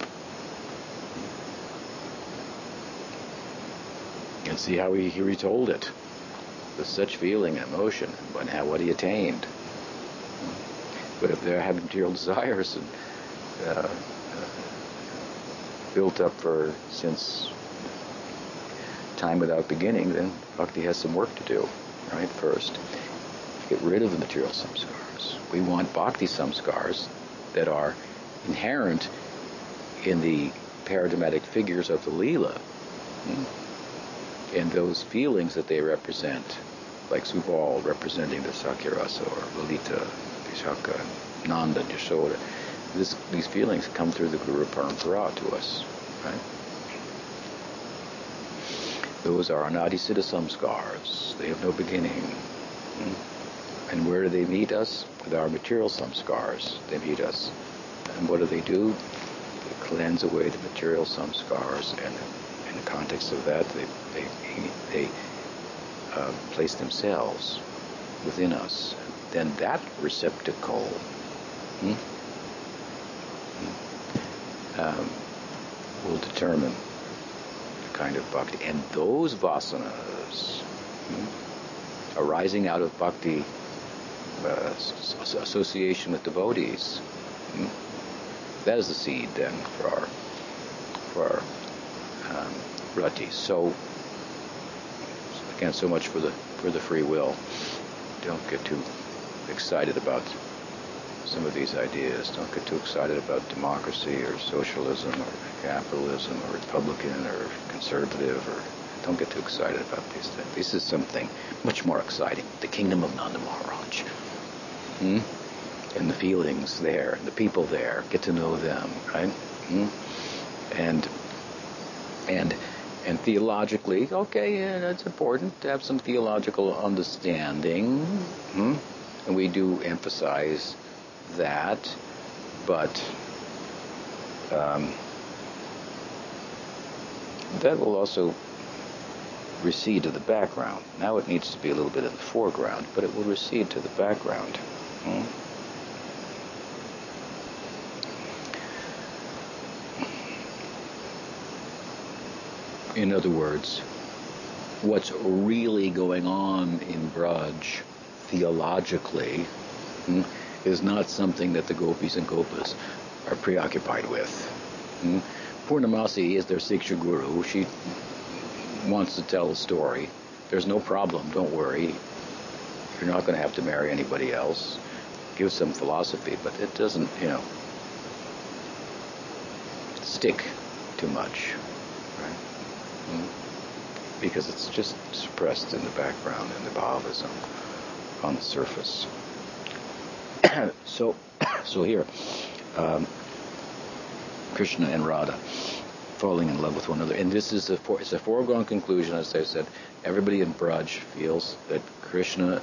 And see how he, he retold it with such feeling and emotion when how what he attained. But if there had material desires and uh, uh, built up for since time without beginning, then bhakti has some work to do, right? First, get rid of the material samskars. We want bhakti samskars that are inherent in the paradigmatic figures of the Leela Hmm? And those feelings that they represent, like Subal representing the Sakhya-rasa or Lalita, Vishaka, Nanda, Yashoda, this, these feelings come through the Guru Parampara to us, right? Those are anadisiddha samskars. They have no beginning. And where do they meet us? With our material samskars. They meet us. And what do they do? They cleanse away the material samskars, and in the context of that, they they they uh, place themselves within us. Then that receptacle hmm, um, will determine the kind of bhakti. And those vasanas hmm, arising out of bhakti uh, association with devotees, hmm, that is the seed then for our for our um, rati. So again, so much for the for the free will. Don't get too excited about some of these ideas. Don't get too excited about democracy or socialism or capitalism or Republican or conservative or don't get too excited about these things. This is something much more exciting. The kingdom of Nanda Maharaj. Hmm? And the feelings there, and the people there. Get to know them, right? Hmm? And and and theologically, okay, yeah, that's important to have some theological understanding. Hmm? And we do emphasize that, but um, that will also recede to the background. Now it needs to be a little bit in the foreground, but it will recede to the background. Hmm? In other words, what's really going on in Braj theologically hmm, is not something that the gopis and gopas are preoccupied with. Hmm? Purnamasi is their Siksha guru. She wants to tell a story. There's no problem, don't worry. You're not going to have to marry anybody else. Give some philosophy, but it doesn't, you know, stick too much, right? Hmm? Because it's just suppressed in the background in the bhavism on the surface. so, so here, um, Krishna and Radha falling in love with one another, and this is a for, it's a foregone conclusion, as I said. Everybody in Braj feels that Krishna,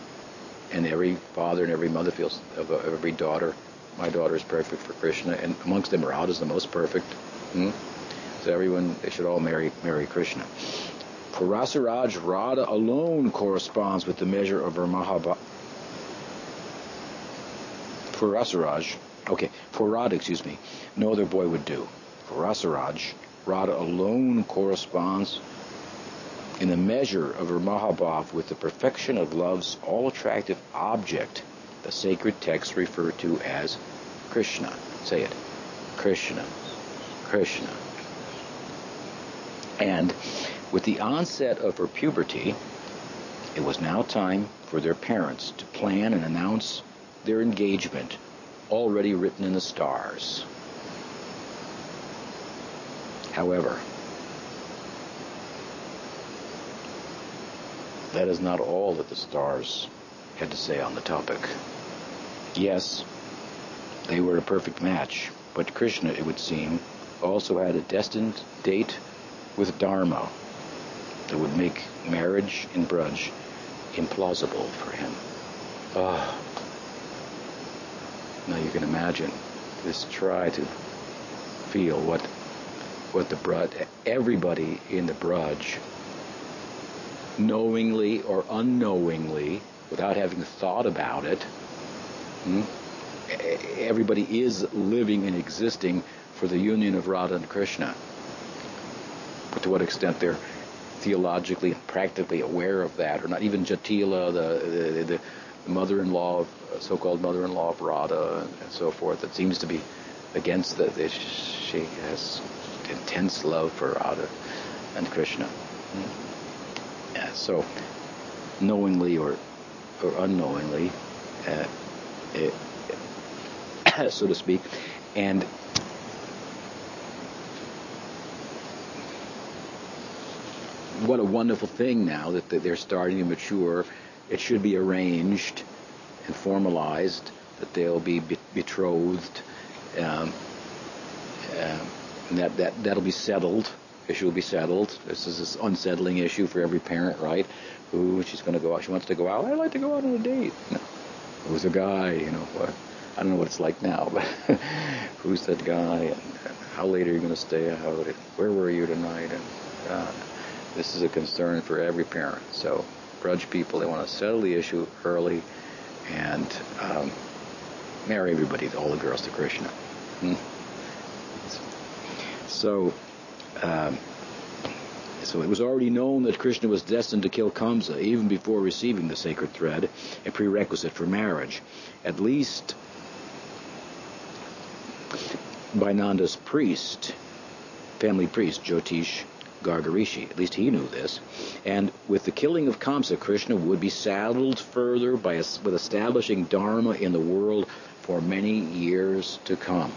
and every father and every mother feels of every daughter. My daughter is perfect for Krishna, and amongst them, Radha is the most perfect. Hmm? So everyone, they should all marry marry Krishna. For Rasaraj, Radha alone corresponds with the measure of her Mahabhav for Rasaraj, okay, for Radha, excuse me, no other boy would do. For Rasaraj, Radha alone corresponds in the measure of her Mahabhav with the perfection of love's all-attractive object, the sacred texts refer to as Krishna. Say it. Krishna. Krishna. And with the onset of her puberty, it was now time for their parents to plan and announce their engagement already written in the stars. However, that is not all that the stars had to say on the topic. Yes, they were a perfect match, but Krishna, it would seem, also had a destined date with Dharma that would make marriage in Braj implausible for him. Ah. Now you can imagine. Just try to feel what what the Braj, everybody in the Braj, knowingly or unknowingly, without having thought about it, hmm, everybody is living and existing for the union of Radha and Krishna. But to what extent they're theologically and practically aware of that, or not even Jatila, the, the, the the mother-in-law of so-called mother-in-law of Radha and, so forth that seems to be against the she has intense love for Radha and Krishna. Mm. Yeah, so knowingly or or unknowingly, uh, it, so to speak, and what a wonderful thing now that they're starting to mature. It should be arranged and formalized that they'll be betrothed. Um, um, and that, that, that'll be settled. Issue will be settled. This is this unsettling issue for every parent, right? Who she's going to go out. She wants to go out. I'd like to go out on a date. Who's a guy? You know what? I don't know what it's like now, but who's that guy? And how late are you going to stay out? And where were you tonight? And uh, this is a concern for every parent. So, Braj people, they want to settle the issue early and um, marry everybody, all the girls to Krishna. Hmm. So, um, so it was already known that Krishna was destined to kill Kamsa even before receiving the sacred thread, a prerequisite for marriage. At least by Nanda's priest, family priest, Jyotish Gargarishi. At least he knew this. And with the killing of Kamsa, Krishna would be saddled further by with establishing Dharma in the world for many years to come.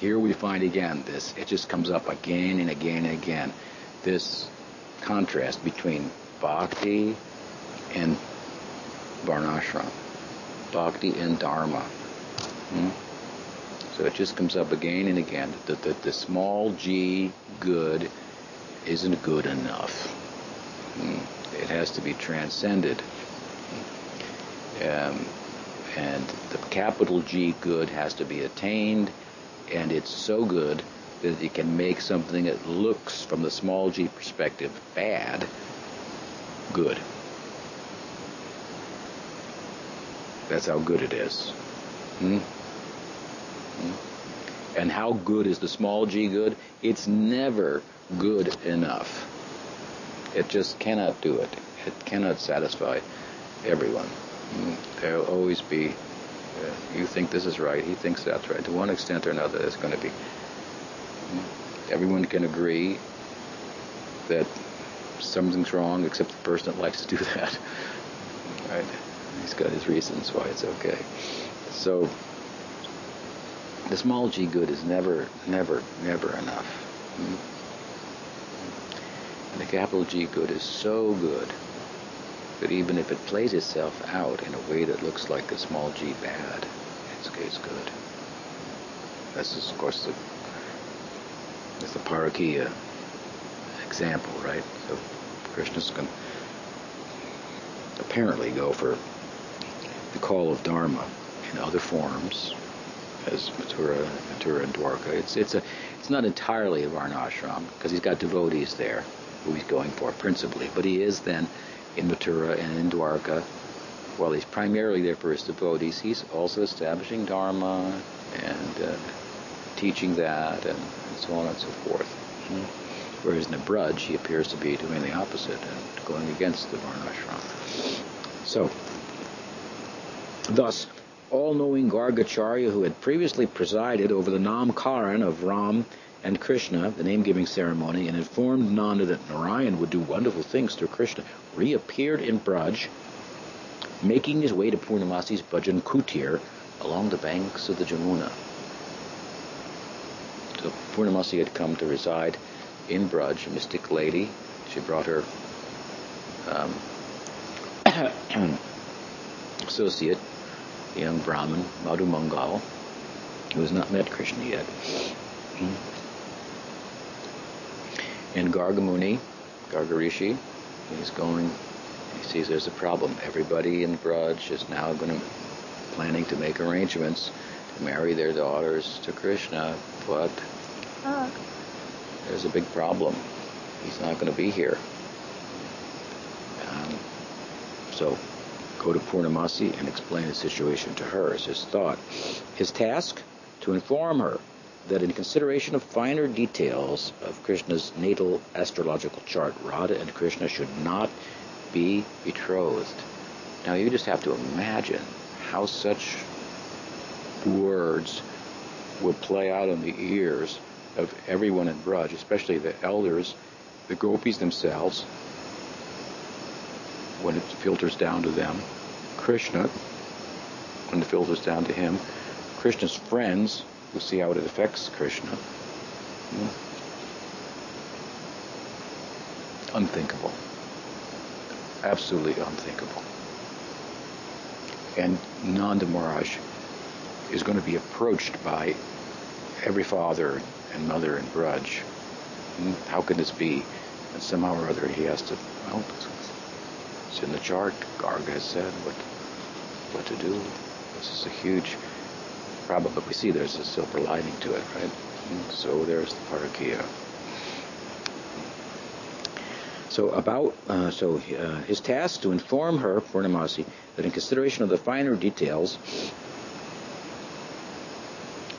Here we find again this, it just comes up again and again and again, this contrast between bhakti and varnashram, bhakti and dharma. Hmm? So it just comes up again and again that the, the, small g good isn't good enough. Hmm? It has to be transcended. Um, and the capital G good has to be attained, and it's so good that it can make something that looks, from the small g perspective, bad, good. That's how good it is. Hmm? Hmm? And how good is the small g good? It's never good enough. It just cannot do it. It cannot satisfy everyone. Mm, there'll always be, uh, you think this is right, he thinks that's right. To one extent or another, it's going to be. Mm, everyone can agree that something's wrong except the person that likes to do that. Right? He's got his reasons why it's okay. So, the small g good is never, never, never enough. Mm. And the capital G good is so good that even if it plays itself out in a way that looks like a small g bad, it's, it's good. This is, of course, the, it's the Parakiya uh, example, right? So Krishna's can apparently go for the call of Dharma in other forms, as Mathura, Mathura and Dwarka. It's it's a it's not entirely a varnashram because he's got devotees there who he's going for principally, but he is then in Mathura and in Dwarka, while he's primarily there for his devotees, he's also establishing Dharma and uh, teaching that and, and, so on and so forth. Mm-hmm. Whereas in the Braj, he appears to be doing the opposite and going against the Varnashram. So, thus, all-knowing Gargacharya, who had previously presided over the Namkaran of Ram and Krishna, the name-giving ceremony, and informed Nanda that Narayan would do wonderful things through Krishna, reappeared in Braj, making his way to Purnamasi's Bhajan Kutir along the banks of the Jamuna. So Purnamasi had come to reside in Braj, a mystic lady. She brought her um, associate, a young Brahmin, Madhu Mangal, who has not met Krishna yet. Hmm in Gargamuni, Gargarishi, he's going, he sees there's a problem. Everybody in Braj is now going to, planning to make arrangements to marry their daughters to Krishna, but there's a big problem. He's not going to be here. Um, so go to Purnamasi and explain the situation to her is his thought. His task? To inform her that in consideration of finer details of Krishna's natal astrological chart, Radha and Krishna should not be betrothed. Now you just have to imagine how such words would play out in the ears of everyone in Braj, especially the elders, the gopis themselves, when it filters down to them, Krishna, when it filters down to him, Krishna's friends, We'll see how it affects Krishna. unthinkable. Absolutely unthinkable. And Nanda Maharaj is going to be approached by every father and mother in Braj. Hmm, how can this be? And somehow or other he has to, well, it's in the chart. Garga has said what what to do. This is a huge problem, but we see there's a silver lining to it, right? So there's the Parakia. So about uh, so uh, his task to inform her, Purnamasi, that in consideration of the finer details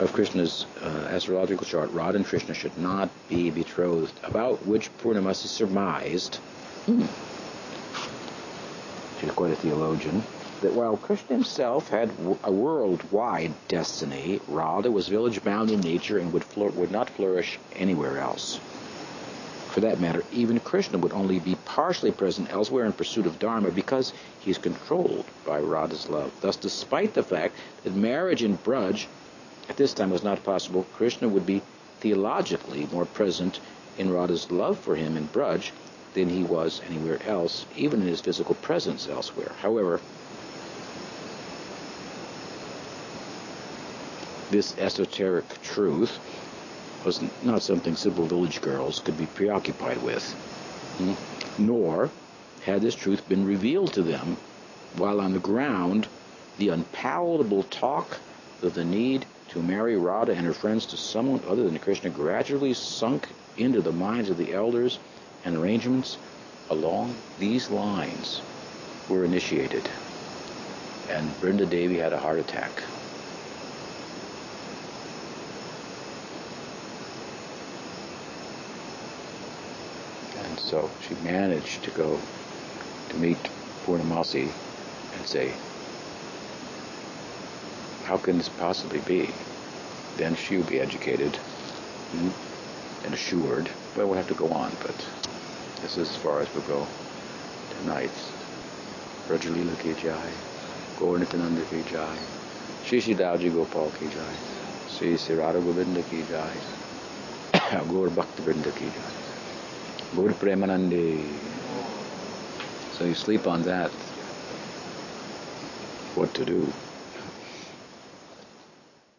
of Krishna's uh, astrological chart, Radha and Krishna should not be betrothed, about which Purnamasi surmised, hmm, she's quite a theologian, that while Krishna himself had a worldwide destiny, Radha was village bound in nature and would, would not flourish anywhere else. For that matter, even Krishna would only be partially present elsewhere in pursuit of Dharma because he is controlled by Radha's love. Thus, despite the fact that marriage in Braj at this time was not possible, Krishna would be theologically more present in Radha's love for him in Braj than he was anywhere else, even in his physical presence elsewhere. However, this esoteric truth was not something simple village girls could be preoccupied with. Hmm? Nor had this truth been revealed to them while on the ground the unpalatable talk of the need to marry Radha and her friends to someone other than Krishna gradually sunk into the minds of the elders and arrangements along these lines were initiated. And Brinda Devi had a heart attack. And so she managed to go to meet Purnamasi and say, how can this possibly be? Then she will be educated hmm, and assured. But we'll have to go on, but this is as far as we'll go tonight. Rajalila ki jai, Gaur Nityananda ki jai, Shri Dauji Gopal ki jai, Sri Radha Govinda ki jai, Gaur Bhakti Vrinda Gaur Premanande. So you sleep on that, what to do.